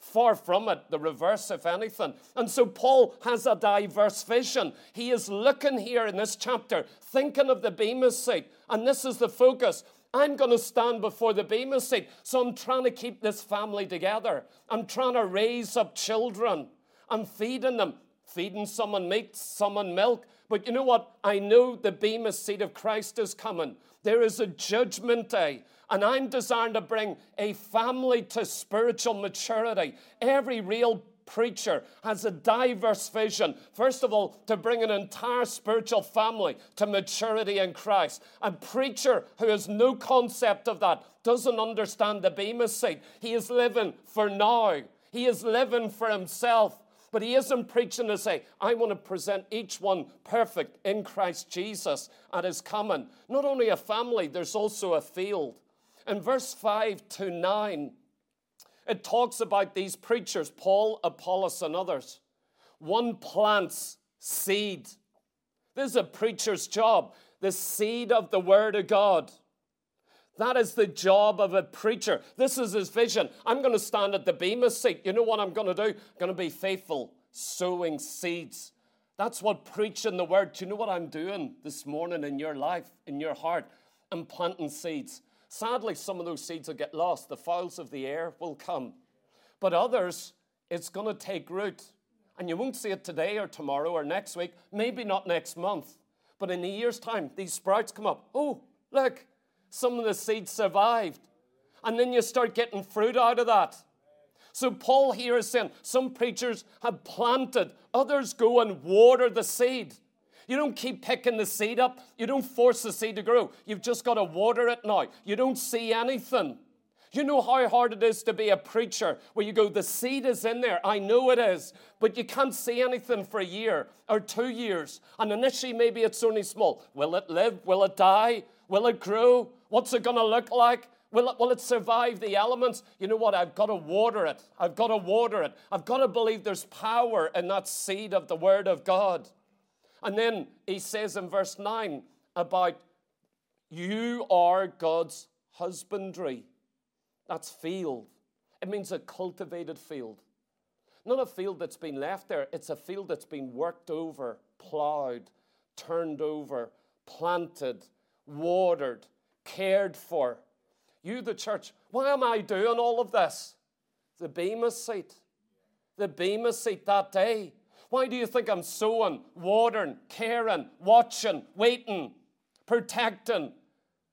Far from it, the reverse, if anything. And so Paul has a diverse vision. He is looking here in this chapter, thinking of the Bema seat, and this is the focus. I'm going to stand before the Bema seat, so I'm trying to keep this family together. I'm trying to raise up children. I'm feeding them, feeding someone meat, someone milk. But you know what? I know the Bema seat of Christ is coming. There is a judgment day. And I'm designed to bring a family to spiritual maturity. Every real preacher has a diverse vision. First of all, to bring an entire spiritual family to maturity in Christ. A preacher who has no concept of that doesn't understand the Bema seat. He is living for now, he is living for himself. But he isn't preaching to say, I want to present each one perfect in Christ Jesus at his coming. Not only a family, there's also a field. In verse 5 to 9, it talks about these preachers, Paul, Apollos, and others. One plants seed. This is a preacher's job, the seed of the Word of God. That is the job of a preacher. This is his vision. I'm going to stand at the Bema seat. You know what I'm going to do? I'm going to be faithful, sowing seeds. That's what preaching the word. Do you know what I'm doing this morning in your life, in your heart? I'm planting seeds. Sadly, some of those seeds will get lost. The fowls of the air will come. But others, it's going to take root. And you won't see it today or tomorrow or next week, maybe not next month. But in a year's time, these sprouts come up. Oh, look, some of the seeds survived. And then you start getting fruit out of that. So Paul here is saying some preachers have planted, others go and water the seed. You don't keep picking the seed up. You don't force the seed to grow. You've just got to water it now. You don't see anything. You know how hard it is to be a preacher where you go, the seed is in there. I know it is, but you can't see anything for a year or two years. And initially, maybe it's only small. Will it live? Will it die? Will it grow? What's it going to look like? Will it, will it survive the elements? You know what? I've got to water it. I've got to water it. I've got to believe there's power in that seed of the Word of God. And then he says in verse 9 about you are God's husbandry. That's field. It means a cultivated field. Not a field that's been left there, it's a field that's been worked over, plowed, turned over, planted, watered, cared for. You, the church, why am I doing all of this? The Bema seat. The Bema seat that day. Why do you think I'm sowing, watering, caring, watching, waiting, protecting,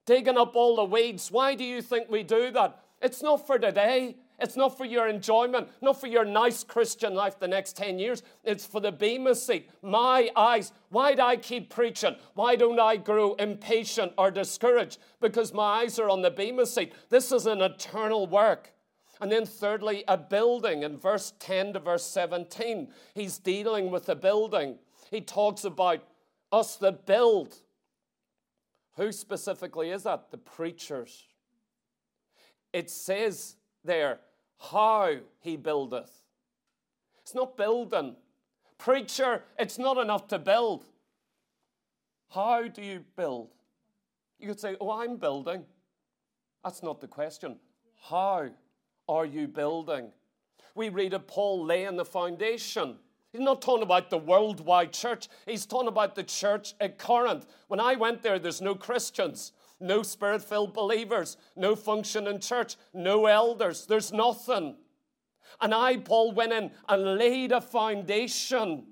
digging up all the weeds? Why do you think we do that? It's not for today. It's not for your enjoyment, not for your nice Christian life the next 10 years. It's for the Bema seat. My eyes. Why do I keep preaching? Why don't I grow impatient or discouraged? Because my eyes are on the Bema seat. This is an eternal work. And then, thirdly, a building. In verse 10 to verse 17, he's dealing with a building. He talks about us that build. Who specifically is that? The preachers. It says there, how he buildeth. It's not building. Preacher, it's not enough to build. How do you build? You could say, Oh, I'm building. That's not the question. How are you building? We read of Paul laying the foundation. He's not talking about the worldwide church. He's talking about the church at Corinth. When I went there, there's no Christians no spirit filled believers, no function in church, no elders. There's nothing. And I, Paul, went in and laid a foundation.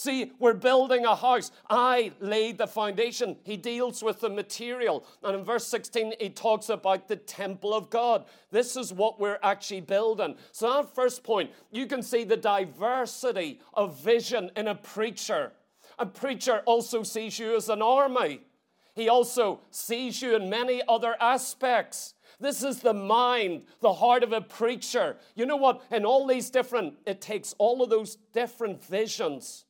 See, we're building a house. I laid the foundation. He deals with the material. And in verse 16, he talks about the temple of God. This is what we're actually building. So, that first point, you can see the diversity of vision in a preacher. A preacher also sees you as an army. He also sees you in many other aspects. This is the mind, the heart of a preacher. You know what? In all these different, it takes all of those different visions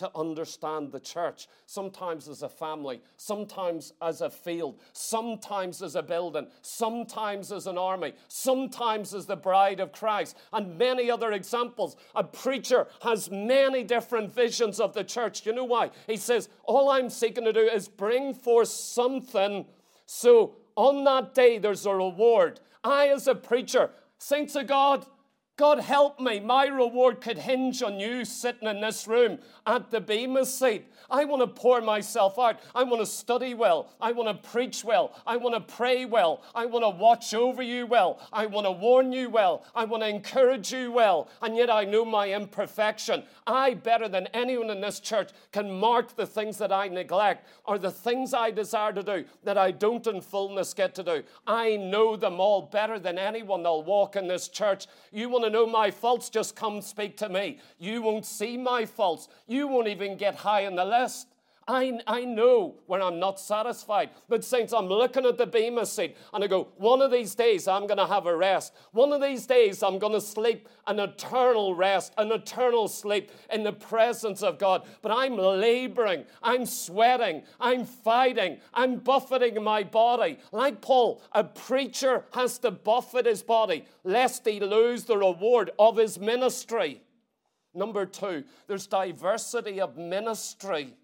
to understand the church. Sometimes as a family, sometimes as a field, sometimes as a building, sometimes as an army, sometimes as the bride of Christ, and many other examples. A preacher has many different visions of the church. You know why? He says, All I'm seeking to do is bring forth something so on that day there's a reward. I, as a preacher, saints of God, God help me, my reward could hinge on you sitting in this room at the Bema seat. I want to pour myself out. I want to study well. I want to preach well. I want to pray well. I want to watch over you well. I want to warn you well. I want to encourage you well. And yet I know my imperfection. I, better than anyone in this church, can mark the things that I neglect or the things I desire to do that I don't in fullness get to do. I know them all better than anyone that'll walk in this church. You want to know my faults, just come speak to me. You won't see my faults. You won't even get high on the list. I, I know when I'm not satisfied. But, Saints, I'm looking at the Bema seat and I go, one of these days I'm going to have a rest. One of these days I'm going to sleep an eternal rest, an eternal sleep in the presence of God. But I'm laboring, I'm sweating, I'm fighting, I'm buffeting my body. Like Paul, a preacher has to buffet his body lest he lose the reward of his ministry. Number two, there's diversity of ministry.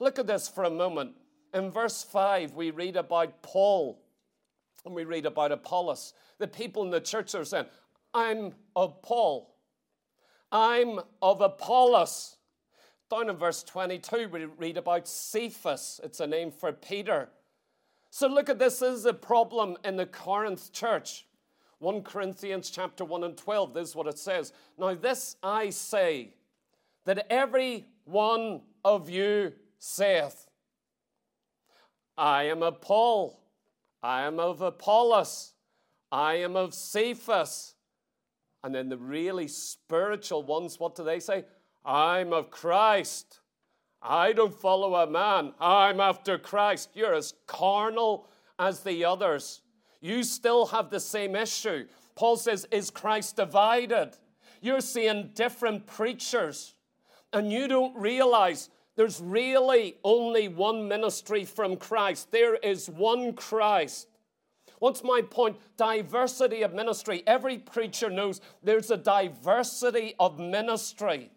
Look at this for a moment. In verse 5, we read about Paul and we read about Apollos. The people in the church are saying, I'm of Paul, I'm of Apollos. Down in verse 22, we read about Cephas. It's a name for Peter. So look at this, this is a problem in the Corinth church. 1 Corinthians chapter 1 and 12, this is what it says. Now, this I say, that every one of you saith, I am of Paul, I am of Apollos, I am of Cephas. And then the really spiritual ones, what do they say? I'm of Christ. I don't follow a man. I'm after Christ. You're as carnal as the others. You still have the same issue. Paul says, Is Christ divided? You're seeing different preachers, and you don't realize there's really only one ministry from Christ. There is one Christ. What's my point? Diversity of ministry. Every preacher knows there's a diversity of ministry.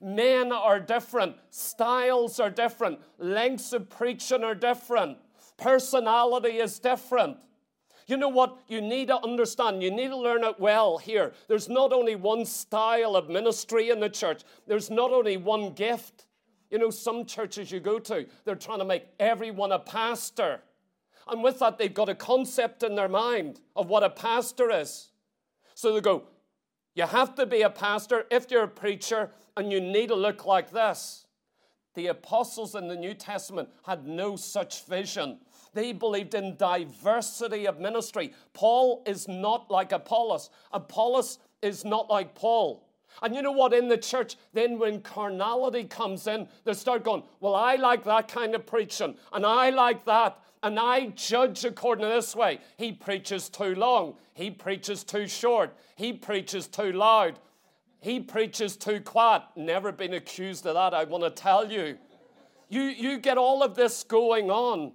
Men are different, styles are different, lengths of preaching are different, personality is different. You know what? You need to understand, you need to learn it well here. There's not only one style of ministry in the church, there's not only one gift. You know, some churches you go to, they're trying to make everyone a pastor. And with that, they've got a concept in their mind of what a pastor is. So they go, You have to be a pastor if you're a preacher, and you need to look like this. The apostles in the New Testament had no such vision. They believed in diversity of ministry. Paul is not like Apollos. Apollos is not like Paul. And you know what? In the church, then when carnality comes in, they start going, Well, I like that kind of preaching, and I like that, and I judge according to this way. He preaches too long, he preaches too short, he preaches too loud, he preaches too quiet. Never been accused of that, I want to tell you. You, you get all of this going on.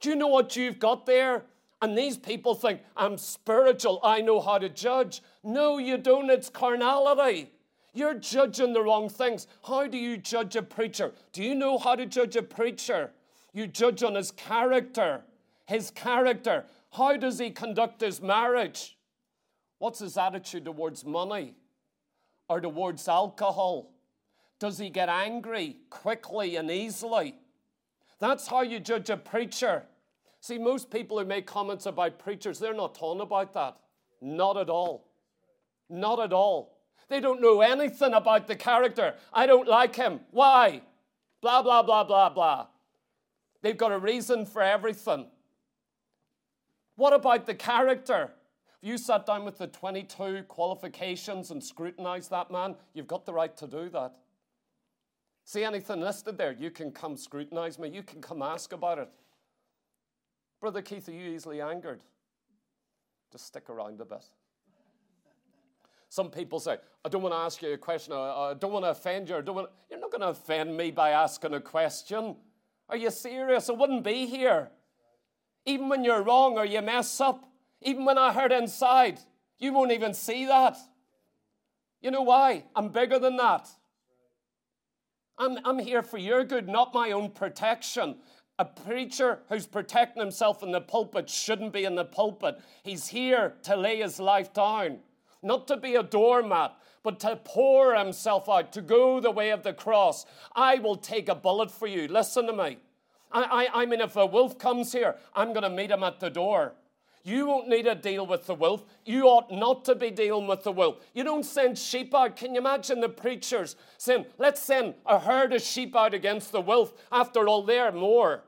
Do you know what you've got there? And these people think, I'm spiritual, I know how to judge. No, you don't, it's carnality. You're judging the wrong things. How do you judge a preacher? Do you know how to judge a preacher? You judge on his character. His character. How does he conduct his marriage? What's his attitude towards money or towards alcohol? Does he get angry quickly and easily? That's how you judge a preacher. See, most people who make comments about preachers, they're not talking about that. Not at all. Not at all. They don't know anything about the character. I don't like him. Why? Blah, blah, blah, blah, blah. They've got a reason for everything. What about the character? If you sat down with the 22 qualifications and scrutinized that man, you've got the right to do that. See anything listed there? You can come scrutinize me. You can come ask about it. Brother Keith, are you easily angered? Just stick around a bit. Some people say, I don't want to ask you a question. I don't want to offend you. Don't want... You're not going to offend me by asking a question. Are you serious? I wouldn't be here. Even when you're wrong or you mess up, even when I hurt inside, you won't even see that. You know why? I'm bigger than that. I'm, I'm here for your good, not my own protection. A preacher who's protecting himself in the pulpit shouldn't be in the pulpit. He's here to lay his life down, not to be a doormat, but to pour himself out, to go the way of the cross. I will take a bullet for you. Listen to me. I, I, I mean, if a wolf comes here, I'm going to meet him at the door. You won't need to deal with the wolf. You ought not to be dealing with the wolf. You don't send sheep out. Can you imagine the preachers saying, let's send a herd of sheep out against the wolf? After all, they're more.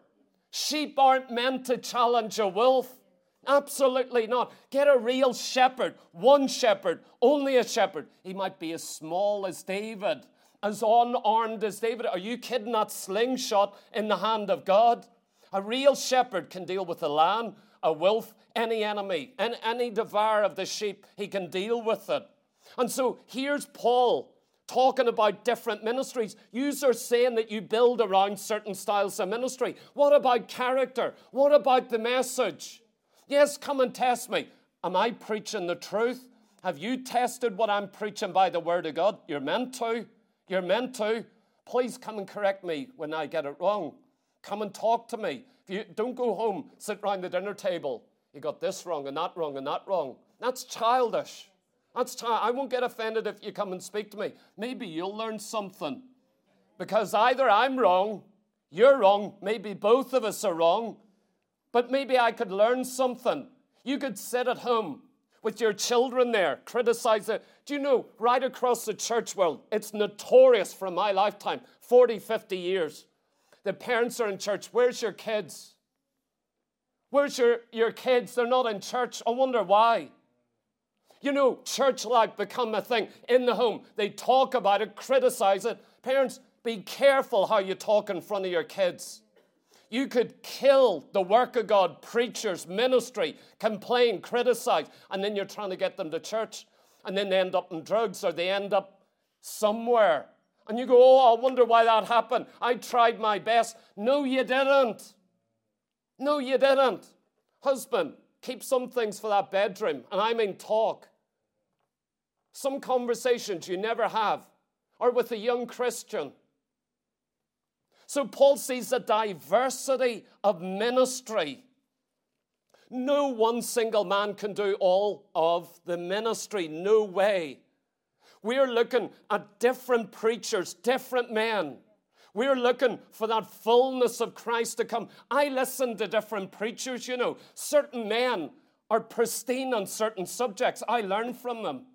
Sheep aren't meant to challenge a wolf. Absolutely not. Get a real shepherd, one shepherd, only a shepherd. He might be as small as David. as unarmed as David? Are you kidding? That slingshot in the hand of God? A real shepherd can deal with a lamb, a wolf, any enemy, and any devourer of the sheep. He can deal with it. And so here's Paul talking about different ministries. You are saying that you build around certain styles of ministry. What about character? What about the message? Yes, come and test me. Am I preaching the truth? Have you tested what I'm preaching by the Word of God? You're meant to. You're meant to. Please come and correct me when I get it wrong. Come and talk to me. If you don't go home, sit round the dinner table. You got this wrong and that wrong and that wrong. That's childish. That's. I won't get offended if you come and speak to me. Maybe you'll learn something. Because either I'm wrong, you're wrong, maybe both of us are wrong, but maybe I could learn something. You could sit at home with your children there, criticize it. Do you know, right across the church world, it's notorious from my lifetime 40, 50 years. The parents are in church. Where's your kids? Where's your, your kids? They're not in church. I wonder why. You know, church life become a thing in the home. They talk about it, criticize it. Parents, be careful how you talk in front of your kids. You could kill the work of God, preachers, ministry, complain, criticize, and then you're trying to get them to church, and then they end up in drugs or they end up somewhere. And you go, Oh, I wonder why that happened. I tried my best. No, you didn't. No, you didn't. Husband, keep some things for that bedroom, and I mean talk. Some conversations you never have, or with a young Christian so Paul sees a diversity of ministry. No one single man can do all of the ministry. No way. We're looking at different preachers, different men. We're looking for that fullness of Christ to come. I listen to different preachers, you know. Certain men are pristine on certain subjects. I learn from them.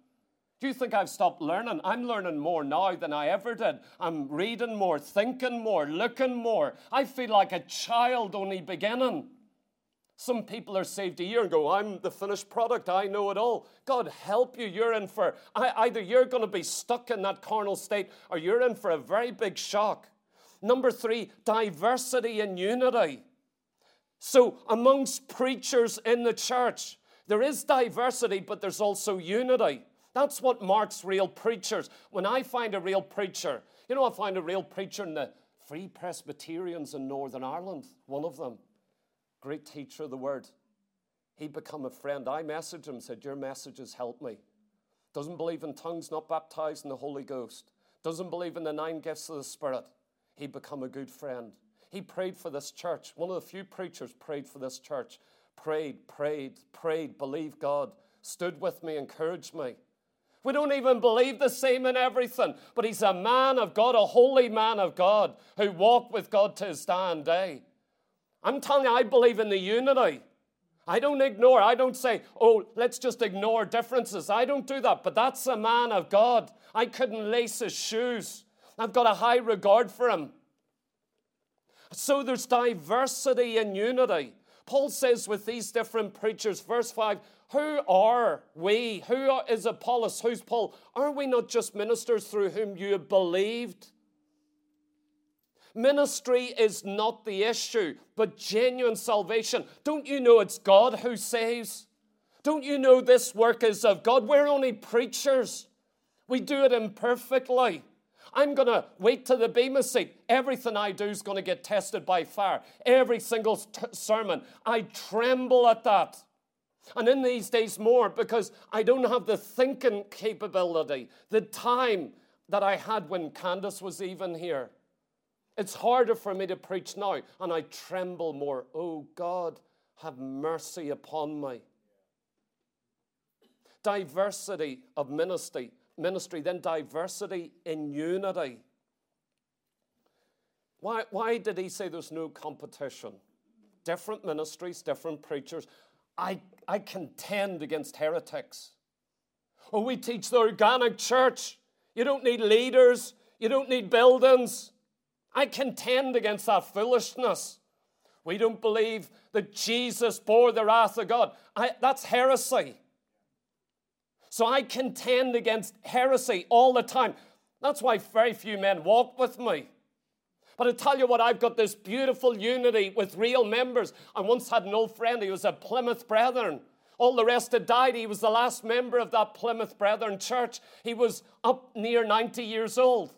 Do you think I've stopped learning? I'm learning more now than I ever did. I'm reading more, thinking more, looking more. I feel like a child only beginning. Some people are saved a year and go, I'm the finished product. I know it all. God help you. You're in for either you're going to be stuck in that carnal state or you're in for a very big shock. Number three, diversity and unity. So, amongst preachers in the church, there is diversity, but there's also unity. That's what marks real preachers. When I find a real preacher, you know, I find a real preacher in the Free Presbyterians in Northern Ireland, one of them, great teacher of the word. He become a friend. I messaged him, said, Your messages help me. Doesn't believe in tongues, not baptized in the Holy Ghost. Doesn't believe in the nine gifts of the Spirit. He become a good friend. He prayed for this church. One of the few preachers prayed for this church. Prayed, prayed, prayed, believed God. Stood with me, encouraged me. We don't even believe the same in everything, but he's a man of God, a holy man of God who walked with God to his dying day. I'm telling you, I believe in the unity. I don't ignore, I don't say, oh, let's just ignore differences. I don't do that, but that's a man of God. I couldn't lace his shoes. I've got a high regard for him. So there's diversity and unity. Paul says with these different preachers, verse 5, who are we? Who is Apollos? Who's Paul? Are we not just ministers through whom you have believed? Ministry is not the issue, but genuine salvation. Don't you know it's God who saves? Don't you know this work is of God? We're only preachers. We do it imperfectly. I'm going to wait to the Bema seat. Everything I do is going to get tested by fire. Every single t- sermon. I tremble at that. And in these days, more because I don't have the thinking capability, the time that I had when Candace was even here. It's harder for me to preach now, and I tremble more. Oh God, have mercy upon me. Diversity of ministry, ministry, then diversity in unity. Why, why did he say there's no competition? Different ministries, different preachers. I, I contend against heretics. Oh, we teach the organic church. You don't need leaders, you don't need buildings. I contend against that foolishness. We don't believe that Jesus bore the wrath of God. I, that's heresy. So I contend against heresy all the time. That's why very few men walk with me. But I tell you what, I've got this beautiful unity with real members. I once had an old friend, he was a Plymouth Brethren. All the rest had died. He was the last member of that Plymouth Brethren church. He was up near 90 years old.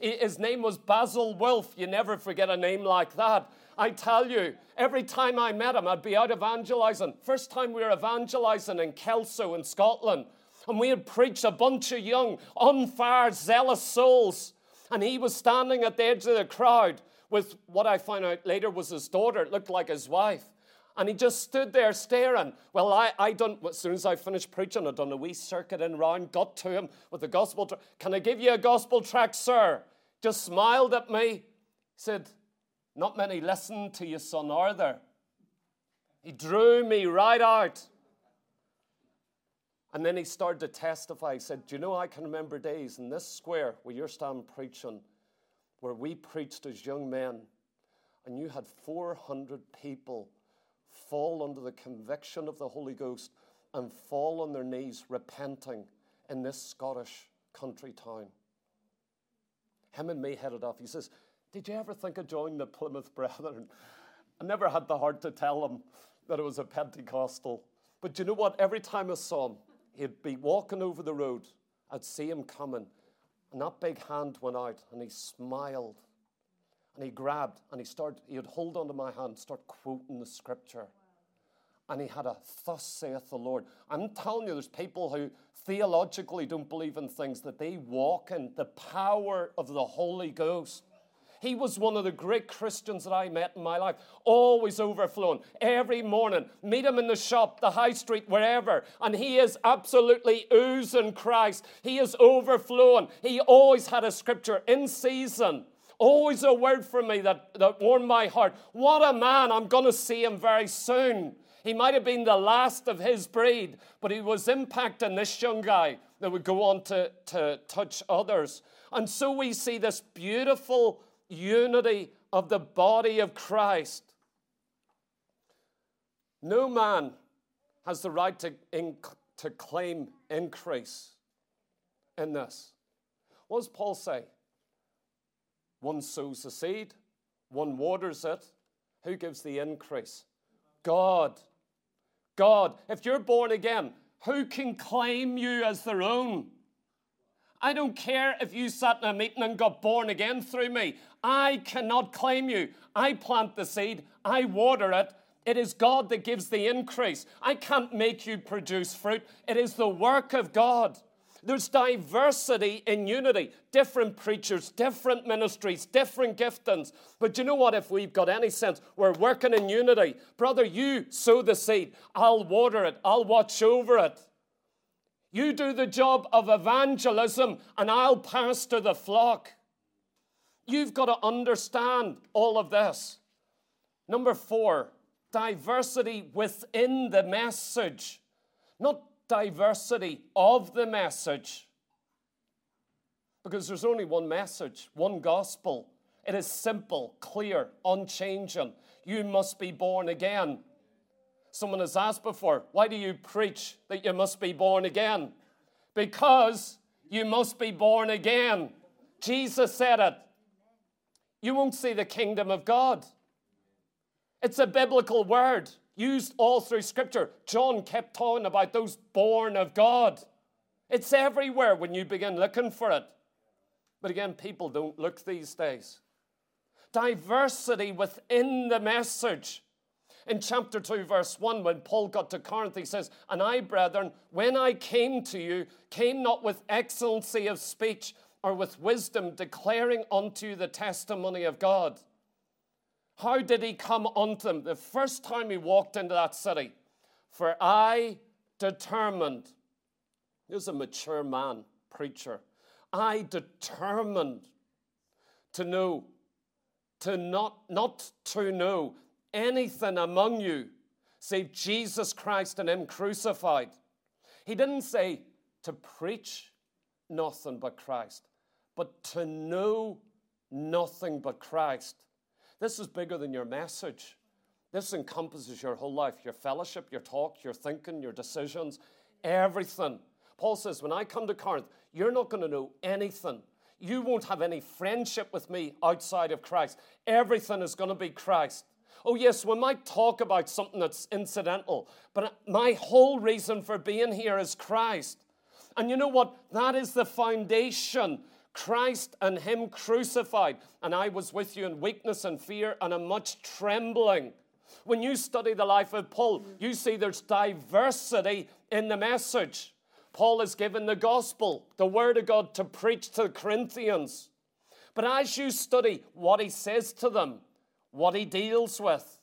His name was Basil Wolf. You never forget a name like that. I tell you, every time I met him, I'd be out evangelizing. First time we were evangelizing in Kelso in Scotland, and we had preached a bunch of young, on fire, zealous souls. And he was standing at the edge of the crowd with what I found out later was his daughter. It looked like his wife. And he just stood there staring. Well, I, I done, as soon as I finished preaching, I done a wee circuit in round, got to him with the gospel. Tra- Can I give you a gospel tract, sir? Just smiled at me, said, Not many listen to you, son, are there? He drew me right out. And then he started to testify. He said, Do you know, I can remember days in this square where you're standing preaching, where we preached as young men, and you had 400 people fall under the conviction of the Holy Ghost and fall on their knees repenting in this Scottish country town. Him and me headed off. He says, Did you ever think of joining the Plymouth Brethren? I never had the heart to tell him that it was a Pentecostal. But you know what? Every time I saw him, he'd be walking over the road. I'd see him coming, and that big hand went out, and he smiled, and he grabbed, and he started. He'd hold onto my hand, start quoting the scripture, and he had a "Thus saith the Lord." I'm telling you, there's people who theologically don't believe in things that they walk in the power of the Holy Ghost. He was one of the great Christians that I met in my life, always overflowing. Every morning, meet him in the shop, the high street, wherever, and he is absolutely oozing Christ. He is overflowing. He always had a scripture in season. Always a word for me that, that warmed my heart. What a man! I'm going to see him very soon. He might have been the last of his breed, but he was impacting this young guy that would go on to, to touch others. And so we see this beautiful unity of the body of Christ. No man has the right to, in, to claim increase in this. What does Paul say? One sows the seed, one waters it. Who gives the increase? God. God. If you're born again, who can claim you as their own? I don't care if you sat in a meeting and got born again through me. I cannot claim you. I plant the seed, I water it. It is God that gives the increase. I can't make you produce fruit. It is the work of God. There's diversity in unity. Different preachers, different ministries, different giftings. But you know what? If we've got any sense, we're working in unity. Brother, you sow the seed. I'll water it. I'll watch over it. You do the job of evangelism, and I'll pastor the flock. You've got to understand all of this. Number four, diversity within the message, not diversity of the message. Because there's only one message, one gospel. It is simple, clear, unchanging. You must be born again. Someone has asked before, why do you preach that you must be born again? Because you must be born again. Jesus said it. You won't see the kingdom of God. It's a biblical word used all through Scripture. John kept talking about those born of God. It's everywhere when you begin looking for it. But again, people don't look these days. Diversity within the message. In chapter 2, verse 1, when Paul got to Corinth, he says, And I, brethren, when I came to you, came not with excellency of speech or with wisdom, declaring unto you the testimony of God. How did he come unto them? The first time he walked into that city, for I determined, he was a mature man, preacher. I determined to know, to not, not to know anything among you save Jesus Christ and Him crucified. He didn't say to preach nothing but Christ, but to know nothing but Christ. This is bigger than your message. This encompasses your whole life your fellowship, your talk, your thinking, your decisions, everything. Paul says, When I come to Corinth, you're not going to know anything. you won't have any friendship with me outside of Christ. Everything is going to be Christ. Oh, yes, we might talk about something that's incidental, but my whole reason for being here is Christ. And you know what? That is the foundation. Christ and Him crucified. And I was with you in weakness and fear and in much trembling. When you study the life of Paul, you see there's diversity in the message. Paul is given the gospel, the word of God to preach to the Corinthians. But as you study what he says to them, what he deals with,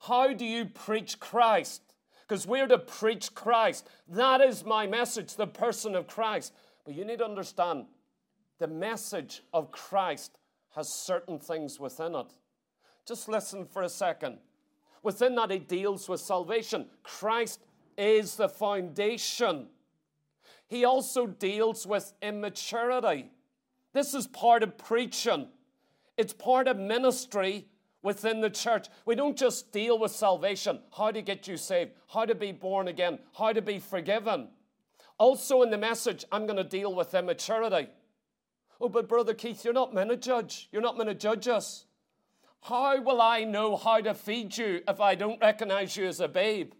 how do you preach Christ? Because we're to preach Christ. That is my message, the person of Christ. But you need to understand the message of Christ has certain things within it. Just listen for a second. Within that, he deals with salvation. Christ is the foundation. He also deals with immaturity. This is part of preaching, it's part of ministry within the church. We don't just deal with salvation, how to get you saved, how to be born again, how to be forgiven. Also, in the message, I'm going to deal with immaturity. Oh, but Brother Keith, you're not meant to judge. You're not meant to judge us. How will I know how to feed you if I don't recognize you as a babe?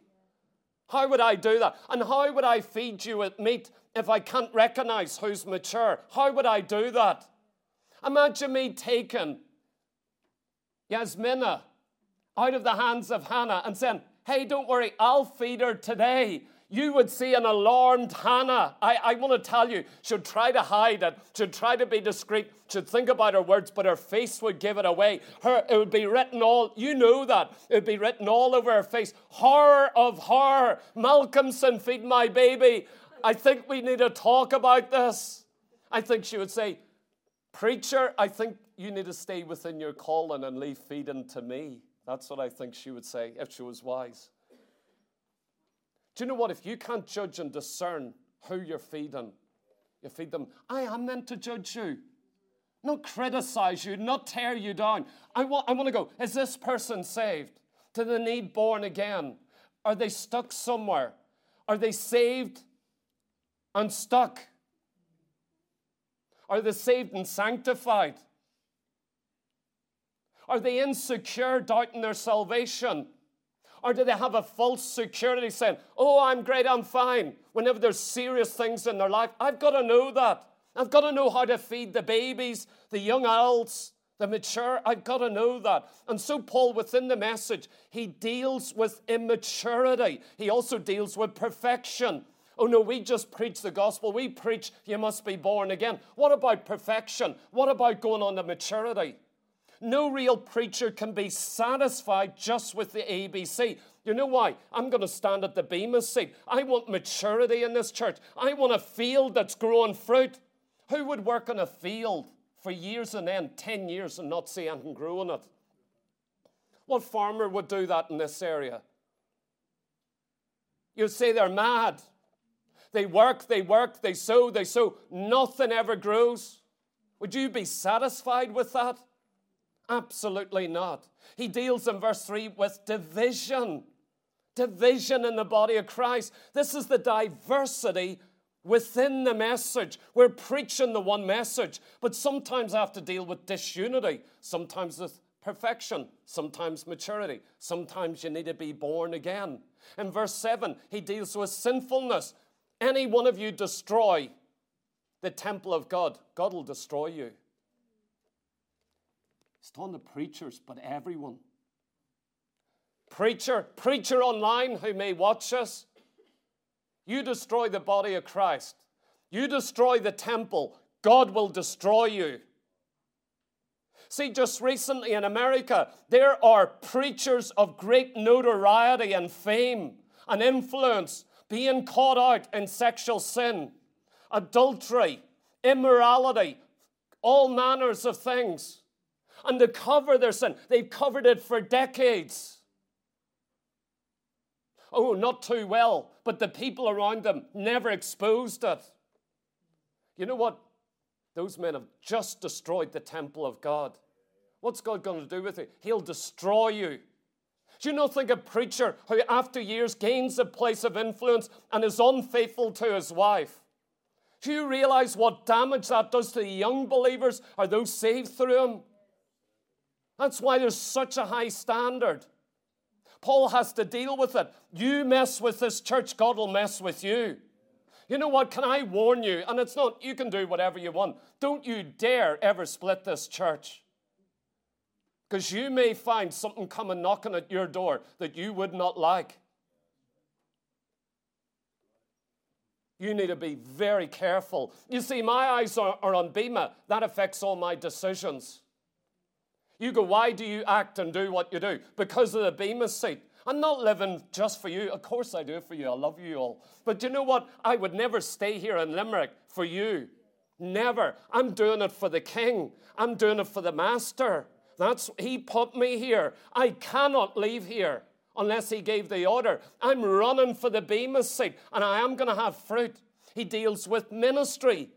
How would I do that? And how would I feed you with meat if I can't recognize who's mature? How would I do that? Imagine me taking Yasmina out of the hands of Hannah and saying, Hey, don't worry, I'll feed her today you would see an alarmed Hannah. I, I want to tell you, she'd try to hide it, she'd try to be discreet, she'd think about her words, but her face would give it away. Her, it would be written all, you know that, it would be written all over her face. Horror of horror. Malcomson, feed my baby. I think we need to talk about this. I think she would say, Preacher, I think you need to stay within your calling and leave feeding to me. That's what I think she would say if she was wise. Do you know what? If you can't judge and discern who you're feeding, you feed them. I am meant to judge you, not criticize you, not tear you down. I want, I want to go, is this person saved? Do they need born again? Are they stuck somewhere? Are they saved and stuck? Are they saved and sanctified? Are they insecure, doubting their salvation? Or do they have a false security saying, Oh, I'm great, I'm fine? Whenever there's serious things in their life, I've got to know that. I've got to know how to feed the babies, the young adults, the mature. I've got to know that. And so, Paul, within the message, he deals with immaturity, he also deals with perfection. Oh no, we just preach the gospel. We preach you must be born again. What about perfection? What about going on to maturity? No real preacher can be satisfied just with the ABC. You know why? I'm going to stand at the Bema seat. I want maturity in this church. I want a field that's growing fruit. Who would work on a field for years and then 10 years and not see anything grow in it? What farmer would do that in this area? You'd say they're mad. They work, they work, they sow, they sow. Nothing ever grows. Would you be satisfied with that? Absolutely not. He deals in verse 3 with division. Division in the body of Christ. This is the diversity within the message. We're preaching the one message, but sometimes I have to deal with disunity, sometimes with perfection, sometimes maturity, sometimes you need to be born again. In verse 7, he deals with sinfulness. Any one of you destroy the temple of God, God will destroy you. It's not the preachers, but everyone. Preacher, preacher online who may watch us, you destroy the body of Christ. You destroy the temple, God will destroy you. See, just recently in America, there are preachers of great notoriety and fame and influence being caught out in sexual sin, adultery, immorality, all manners of things and to cover their sin. They've covered it for decades. Oh, not too well, but the people around them never exposed it. You know what? Those men have just destroyed the temple of God. What's God going to do with it? He'll destroy you. Do you not think a preacher who, after years, gains a place of influence and is unfaithful to his wife? Do you realize what damage that does to the young believers? Are those saved through him? That's why there's such a high standard. Paul has to deal with it. You mess with this church, God will mess with you. You know what? Can I warn you? And it's not, you can do whatever you want. Don't you dare ever split this church. Because you may find something coming knocking at your door that you would not like. You need to be very careful. You see, my eyes are, are on Bema. That affects all my decisions. You go, why do you act and do what you do? Because of the Bema seat. I'm not living just for you. Of course I do for you. I love you all. But you know what? I would never stay here in Limerick for you. Never. I'm doing it for the king. I'm doing it for the master. That's he put me here. I cannot leave here unless he gave the order. I'm running for the Bema seat and I am going to have fruit. He deals with ministry.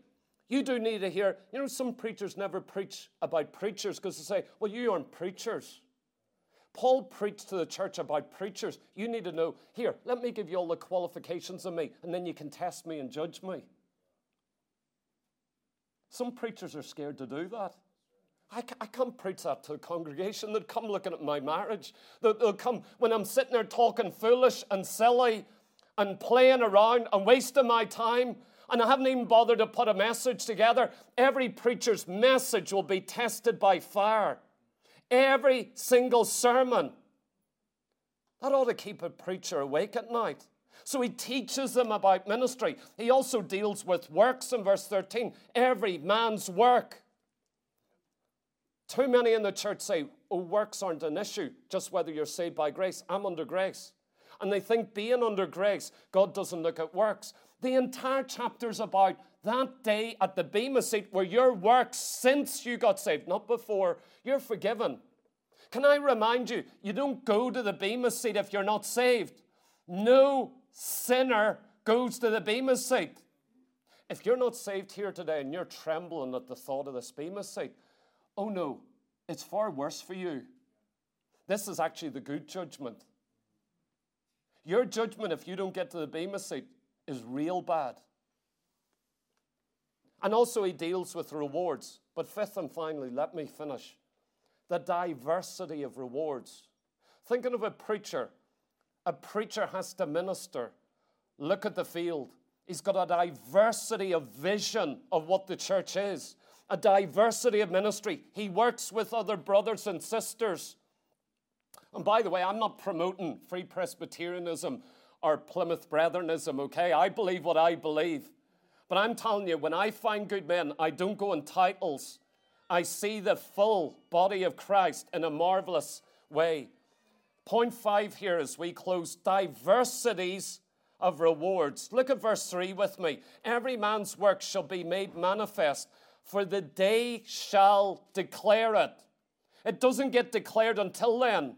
You do need to hear, you know, some preachers never preach about preachers because they say, well, you aren't preachers. Paul preached to the church about preachers. You need to know, here, let me give you all the qualifications of me, and then you can test me and judge me. Some preachers are scared to do that. I, I can't preach that to a congregation. They'll come looking at my marriage. They'll come when I'm sitting there talking foolish and silly and playing around and wasting my time and I haven't even bothered to put a message together. Every preacher's message will be tested by fire. Every single sermon. That ought to keep a preacher awake at night. So he teaches them about ministry. He also deals with works in verse 13. Every man's work. Too many in the church say, oh, works aren't an issue, just whether you're saved by grace. I'm under grace. And they think being under grace, God doesn't look at works. The entire chapter is about that day at the Bema seat where your works since you got saved, not before, you're forgiven. Can I remind you, you don't go to the Bema seat if you're not saved. No sinner goes to the Bema seat. If you're not saved here today and you're trembling at the thought of this Bema seat, oh no, it's far worse for you. This is actually the good judgment. Your judgment, if you don't get to the Bema seat, is real bad. And also, he deals with rewards. But fifth and finally, let me finish the diversity of rewards. Thinking of a preacher, a preacher has to minister. Look at the field. He's got a diversity of vision of what the church is, a diversity of ministry. He works with other brothers and sisters. And by the way, I'm not promoting free Presbyterianism or Plymouth Brethrenism, okay? I believe what I believe. But I'm telling you, when I find good men, I don't go in titles. I see the full body of Christ in a marvelous way. Point five here as we close diversities of rewards. Look at verse 3 with me. Every man's work shall be made manifest, for the day shall declare it. It doesn't get declared until then.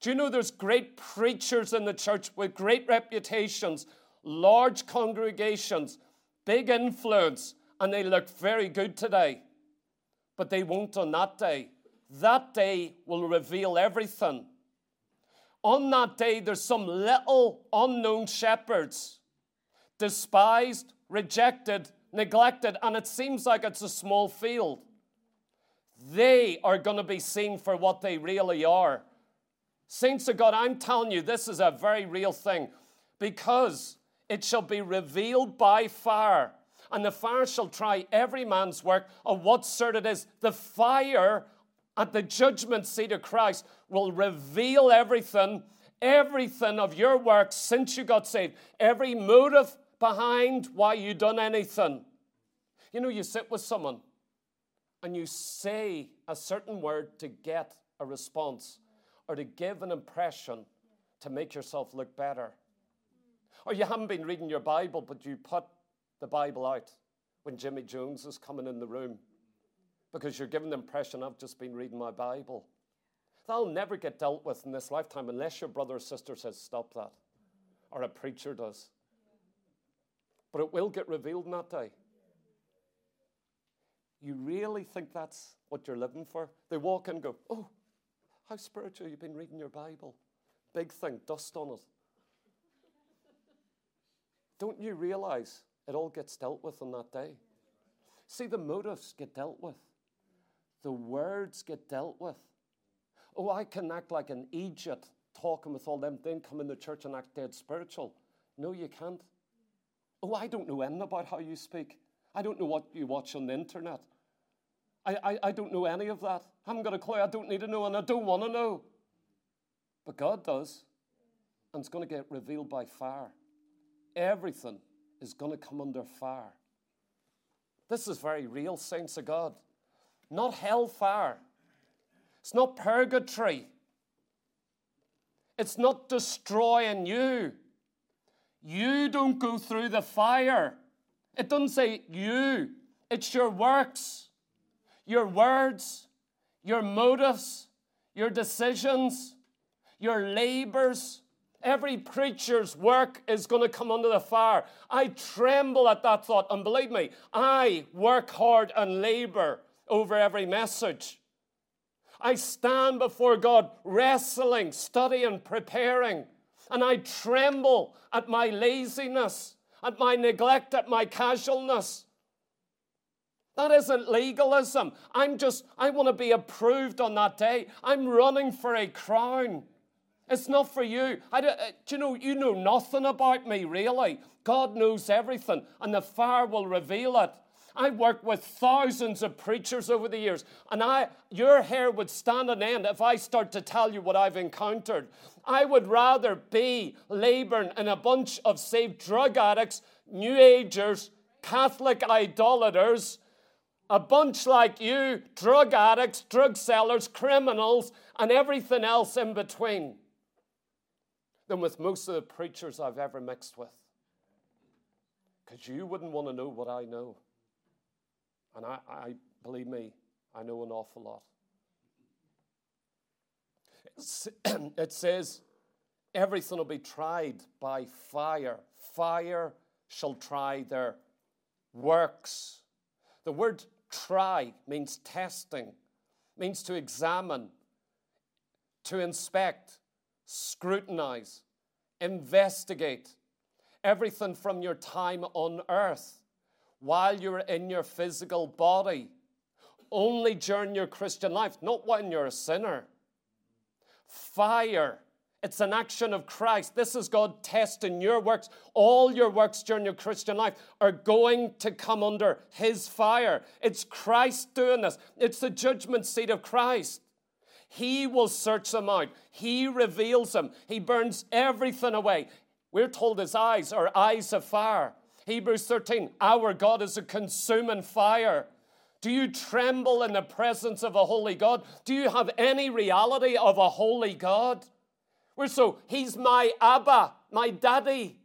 Do you know there's great preachers in the church with great reputations, large congregations, big influence, and they look very good today. But they won't on that day. That day will reveal everything. On that day, there's some little unknown shepherds, despised, rejected, neglected, and it seems like it's a small field. They are going to be seen for what they really are. Saints of God, I'm telling you, this is a very real thing because it shall be revealed by fire, and the fire shall try every man's work of what sort it is. The fire at the judgment seat of Christ will reveal everything, everything of your work since you got saved, every motive behind why you done anything. You know, you sit with someone and you say a certain word to get a response or to give an impression to make yourself look better. Or you haven't been reading your Bible, but you put the Bible out when Jimmy Jones is coming in the room because you're giving the impression I've just been reading my Bible. That'll never get dealt with in this lifetime unless your brother or sister says, Stop that, or a preacher does. But it will get revealed in that day. You really think that's what you're living for? They walk in and go, Oh, how spiritual you've been reading your Bible. Big thing, dust on it. Don't you realize It all gets dealt with on that day. See, the motives get dealt with, the words get dealt with. Oh, I can act like an Egypt talking with all them, then come in the church and act dead spiritual. No, you can't. Oh, I don't know anything about how you speak. I don't know what you watch on the internet. I, I, I don't know any of that. I haven't got a clue. I don't need to know, and I don't want to know. But God does. And it's going to get revealed by fire. Everything is going to come under fire. This is very real, saints of God. Not hellfire. It's not purgatory. It's not destroying you. You don't go through the fire. It doesn't say you, it's your works, your words, your motives, your decisions, your labors. Every preacher's work is going to come under the fire. I tremble at that thought. And believe me, I work hard and labor over every message. I stand before God wrestling, studying, preparing, and I tremble at my laziness, at my neglect, at my casualness. That isn't legalism. I'm just, I want to be approved on that day. I'm running for a crown. It's not for you. I, uh, do you know, you know nothing about me, really. God knows everything, and the fire will reveal it. I worked with thousands of preachers over the years, and I, your hair would stand on end if I start to tell you what I've encountered. I would rather be laboring in a bunch of saved drug addicts, New Agers, Catholic idolaters, a bunch like you, drug addicts, drug sellers, criminals, and everything else in between than with most of the preachers I've ever mixed with. Because you wouldn't want to know what I know. And I, I, believe me, I know an awful lot. It says, everything will be tried by fire. Fire shall try their works. The word try means testing, means to examine, to inspect, scrutinize, investigate everything from your time on earth while you're in your physical body, only during your Christian life, not when you're a sinner. Fire. It's an action of Christ. This is God testing your works. All your works during your Christian life are going to come under His fire. It's Christ doing this, it's the judgment seat of Christ. He will search them out. He reveals them. He burns everything away. We're told his eyes are eyes of fire. Hebrews 13, our God is a consuming fire. Do you tremble in the presence of a holy God? Do you have any reality of a holy God? We're so, he's my Abba, my daddy.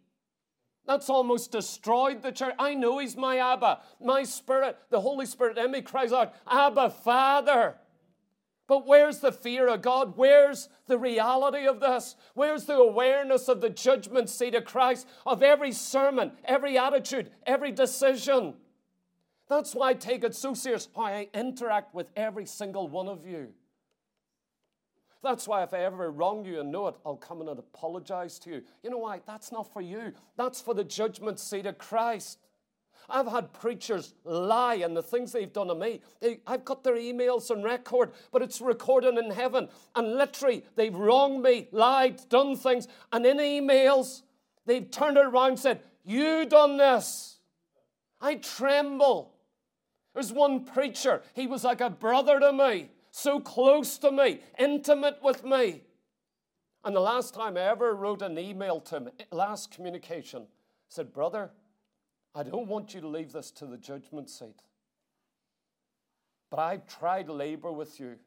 That's almost destroyed the church. I know he's my Abba. My spirit, the Holy Spirit in me cries out, Abba, Father. But where's the fear of God? Where's the reality of this? Where's the awareness of the judgment seat of Christ, of every sermon, every attitude, every decision? That's why I take it so serious how I interact with every single one of you. That's why if I ever wrong you and know it, I'll come and apologize to you. You know why? That's not for you. That's for the judgment seat of Christ. I've had preachers lie and the things they've done to me. They, I've got their emails on record, but it's recorded in heaven. And literally, they've wronged me, lied, done things. And in emails, they've turned it around and said, You done this. I tremble. There's one preacher, he was like a brother to me, so close to me, intimate with me. And the last time I ever wrote an email to him, last communication, said, Brother, I don't want you to leave this to the judgment seat. But I've tried labor with you.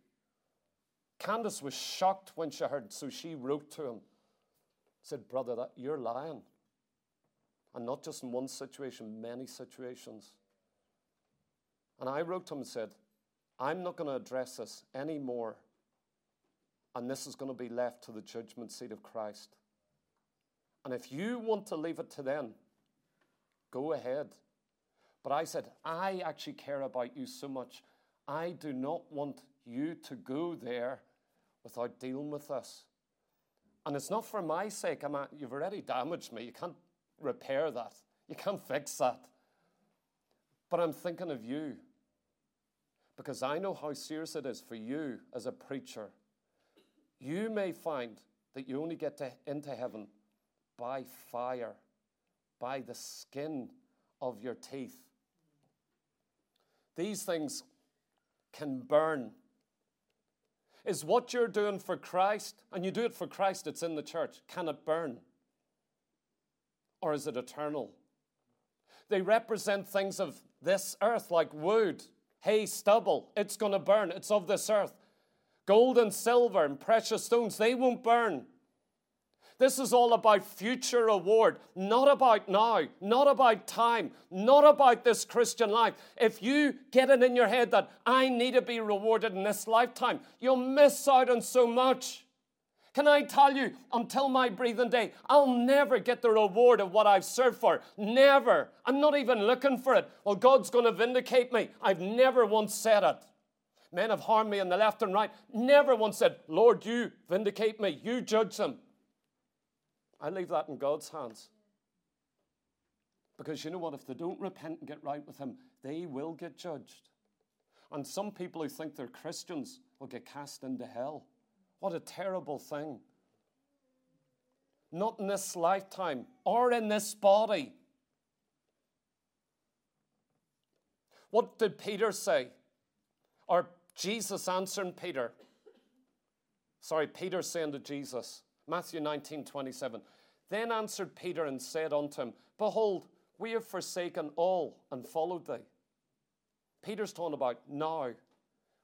Candace was shocked when she heard, so she wrote to him, said, Brother, that you're lying. And not just in one situation, many situations. And I wrote to him and said, I'm not going to address this anymore. And this is going to be left to the judgment seat of Christ. And if you want to leave it to them, Go ahead. But I said, I actually care about you so much. I do not want you to go there without dealing with this. And it's not for my sake. I'm you've already damaged me. You can't repair that. You can't fix that. But I'm thinking of you because I know how serious it is for you as a preacher. You may find that you only get to, into heaven by fire, by the skin of your teeth. These things can burn. Is what you're doing for Christ, and you do it for Christ, it's in the church, can it burn? Or is it eternal? They represent things of this earth, like wood, hay, stubble. It's going to burn, it's of this earth. Gold and silver and precious stones, they won't burn. This is all about future reward, not about now, not about time, not about this Christian life. If you get it in your head that I need to be rewarded in this lifetime, you'll miss out on so much. Can I tell you, until my breathing day, I'll never get the reward of what I've served for. Never. I'm not even looking for it. Well, God's going to vindicate me. I've never once said it. Men have harmed me in the left and right. Never once said, Lord, you vindicate me. You judge them. I leave that in God's hands. Because you know what? If they don't repent and get right with Him, they will get judged. And some people who think they're Christians will get cast into hell. What a terrible thing. Not in this lifetime or in this body. What did Peter say? Or Jesus answering Peter? Sorry, Peter saying to Jesus, Matthew 19, 27. Then answered Peter and said unto him, Behold, we have forsaken all and followed thee. Peter's talking about now.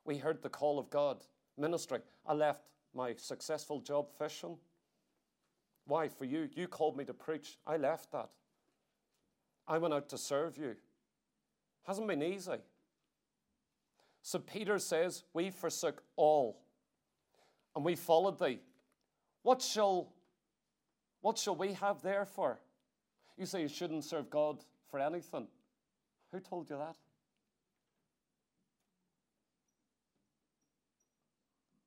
We heard the call of God, ministry. I left my successful job fishing. Why? For you. You called me to preach. I left that. I went out to serve you. Hasn't been easy. So Peter says, We forsook all and we followed thee. What shall, what shall we have there for? You say you shouldn't serve God for anything. Who told you that?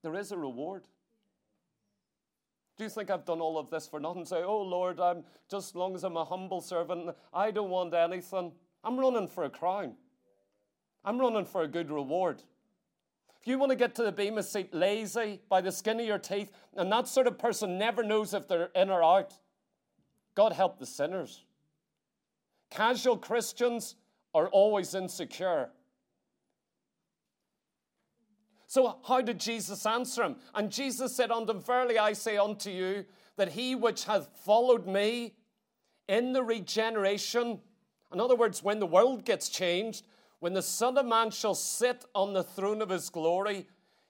There is a reward. Do you think I've done all of this for nothing? Say, oh Lord, I'm just as long as I'm a humble servant, I don't want anything. I'm running for a crown. I'm running for a good reward. If you want to get to the Bema seat lazy by the skin of your teeth, and that sort of person never knows if they're in or out, God help the sinners. Casual Christians are always insecure. So, how did Jesus answer him? And Jesus said unto him, Verily I say unto you, that he which hath followed me in the regeneration, in other words, when the world gets changed, when the Son of Man shall sit on the throne of his glory,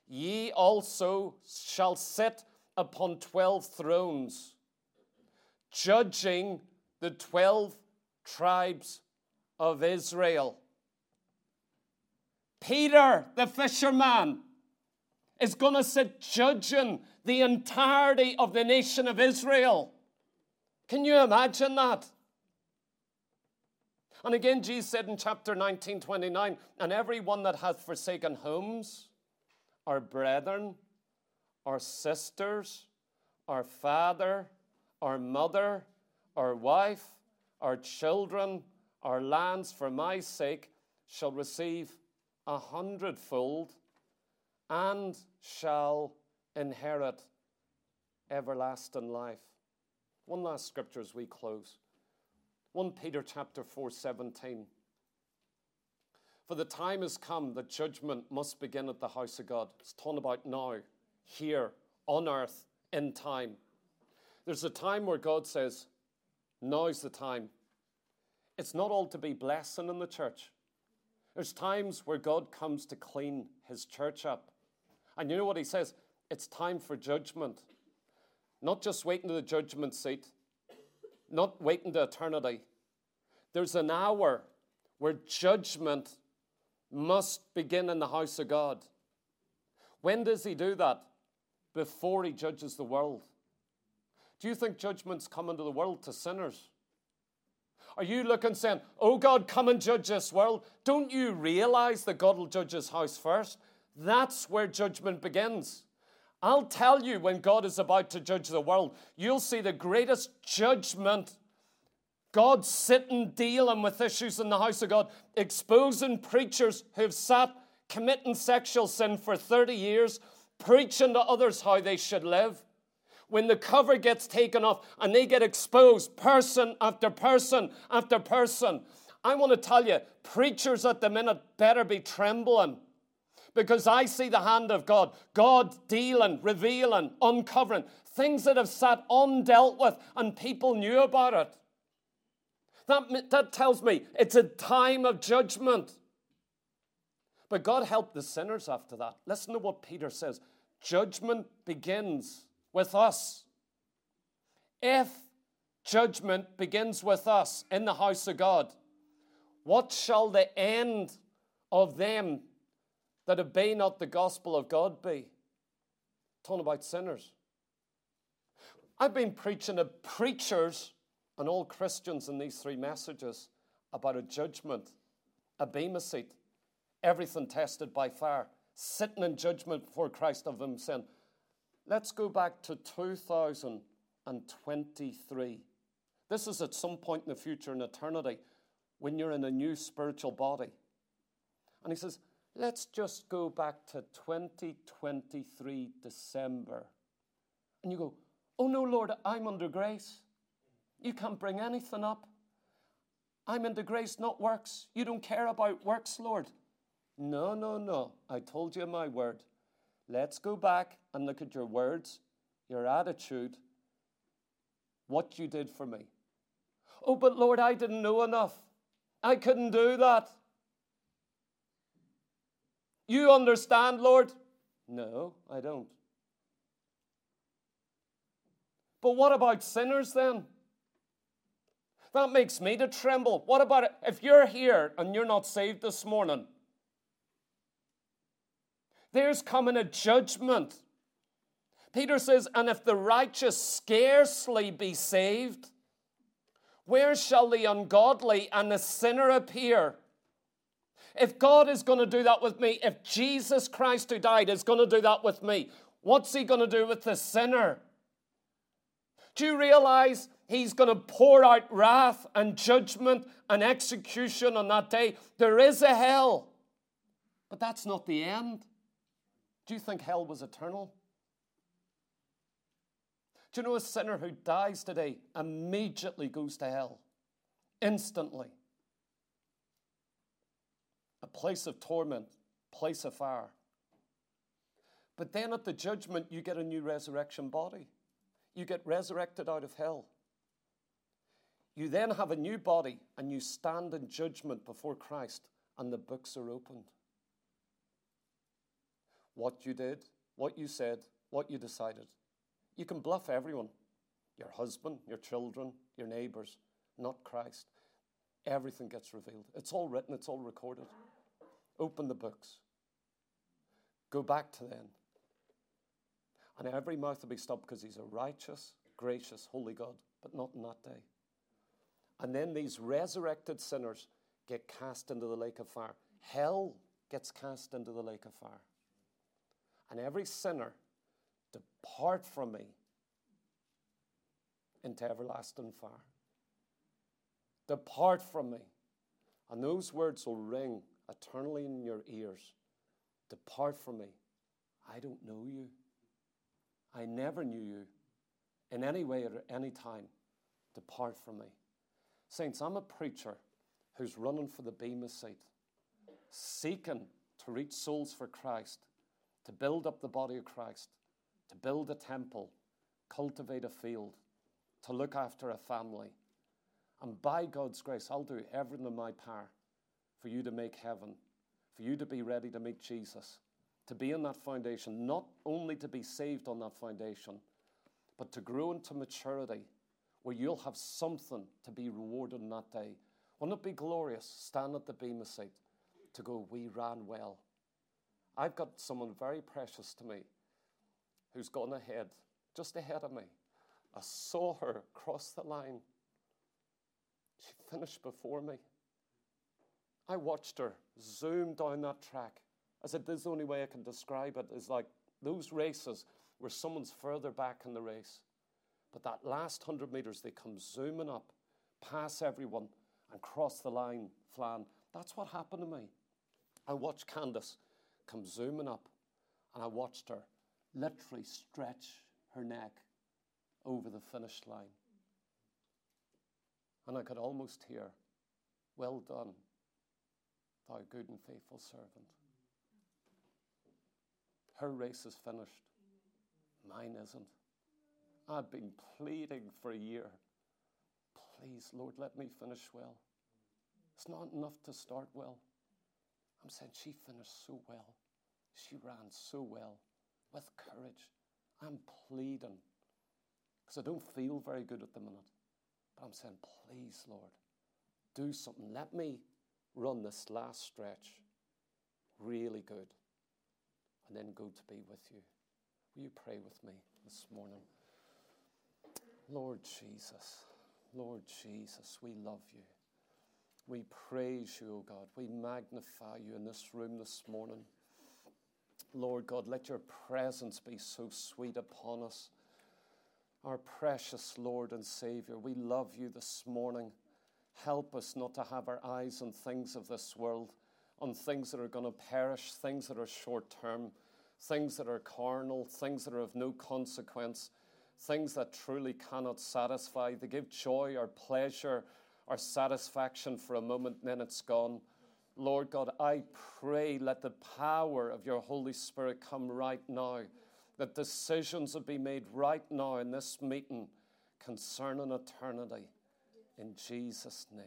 ye also shall sit upon twelve thrones, judging the twelve tribes of Israel. Peter, the fisherman, is going to sit judging the entirety of the nation of Israel. Can you imagine that? And again, Jesus said in chapter 19, 29, and everyone that hath forsaken homes, our brethren, our sisters, our father, our mother, our wife, our children, our lands for my sake shall receive a hundredfold and shall inherit everlasting life. One last scripture as we close. 1 Peter chapter 4 17. For the time has come that judgment must begin at the house of God. It's talking about now, here, on earth, in time. There's a time where God says, Now's the time. It's not all to be blessing in the church. There's times where God comes to clean his church up. And you know what he says? It's time for judgment. Not just waiting to the judgment seat, not waiting to eternity. There's an hour where judgment must begin in the house of God. When does he do that? Before he judges the world. Do you think judgment's coming to the world to sinners? Are you looking saying, Oh God, come and judge this world? Don't you realize that God will judge his house first? That's where judgment begins. I'll tell you when God is about to judge the world, you'll see the greatest judgment God sitting dealing with issues in the house of God, exposing preachers who've sat committing sexual sin for 30 years, preaching to others how they should live. When the cover gets taken off and they get exposed, person after person after person, I want to tell you, preachers at the minute better be trembling because I see the hand of God, God dealing, revealing, uncovering things that have sat undealt with and people knew about it. That, that tells me it's a time of judgment. But God helped the sinners after that. Listen to what Peter says judgment begins with us. If judgment begins with us in the house of God, what shall the end of them that obey not the gospel of God be? Talking about sinners. I've been preaching to preachers and all Christians in these three messages about a judgment, a bema seat, everything tested by fire, sitting in judgment before Christ of them sin. Let's go back to 2023. This is at some point in the future in eternity when you're in a new spiritual body. And he says, let's just go back to 2023 December. And you go, oh no, Lord, I'm under grace. You can't bring anything up. I'm into grace, not works. You don't care about works, Lord. No, no, no. I told you my word. Let's go back and look at your words, your attitude, what you did for me. Oh, but Lord, I didn't know enough. I couldn't do that. You understand, Lord? No, I don't. But what about sinners then? That makes me to tremble. What about it? if you're here and you're not saved this morning? There's coming a judgment. Peter says, And if the righteous scarcely be saved, where shall the ungodly and the sinner appear? If God is going to do that with me, if Jesus Christ who died is going to do that with me, what's he going to do with the sinner? Do you realize he's going to pour out wrath and judgment and execution on that day? There is a hell, but that's not the end. Do you think hell was eternal? Do you know a sinner who dies today immediately goes to hell? Instantly. A place of torment, place of fire. But then at the judgment, you get a new resurrection body. You get resurrected out of hell. You then have a new body and you stand in judgment before Christ, and the books are opened what you did, what you said, what you decided. You can bluff everyone your husband, your children, your neighbors, not Christ. Everything gets revealed. It's all written, it's all recorded. Open the books. Go back to then. And every mouth will be stopped because he's a righteous, gracious, holy God, but not in that day. And then these resurrected sinners get cast into the lake of fire. Hell gets cast into the lake of fire and every sinner depart from me into everlasting fire. Depart from me. And those words will ring eternally in your ears. Depart from me. I don't know you. I never knew you in any way or any time. Depart from me. Saints, I'm a preacher who's running for the Bema seat, seeking to reach souls for Christ to build up the body of Christ, to build a temple, cultivate a field, to look after a family. And by God's grace, I'll do everything in my power for you to make heaven, for you to be ready to meet Jesus, to be in that foundation, not only to be saved on that foundation, but to grow into maturity where you'll have something to be rewarded in that day. Wouldn't it be glorious? Stand at the Bema seat to go, We ran well. I've got someone very precious to me who's gone ahead, just ahead of me. I saw her cross the line. She finished before me. I watched her zoom down that track. I said, This is the only way I can describe it is like those races where someone's further back in the race. But that last 100 meters, they come zooming up pass everyone, and cross the line, flan. That's what happened to me. I watched Candace come zooming up, and I watched her literally stretch her neck over the finish line. And I could almost hear, Well done, thou good and faithful servant. Her race is finished. Mine isn't. I've been pleading for a year. Please, Lord, let me finish well. It's not enough to start well. I'm saying she finished so well. She ran so well with courage. I'm pleading because I don't feel very good at the minute. But I'm saying, please, Lord, do something. Let me run this last stretch really good and then go to be with you. Will you pray with me this morning? Lord Jesus, Lord Jesus, we love you. We praise you, O God. We magnify you in this room this morning. Lord God, let your presence be so sweet upon us. Our precious Lord and Savior, we love you this morning. Help us not to have our eyes on things of this world, on things that are going to perish, things that are short term, things that are carnal, things that are of no consequence, things that truly cannot satisfy. They give joy or pleasure or satisfaction for a moment, then it's gone. Lord God, I pray let the power of your Holy Spirit come right now, that decisions will be made right now in this meeting concerning eternity. In Jesus' name.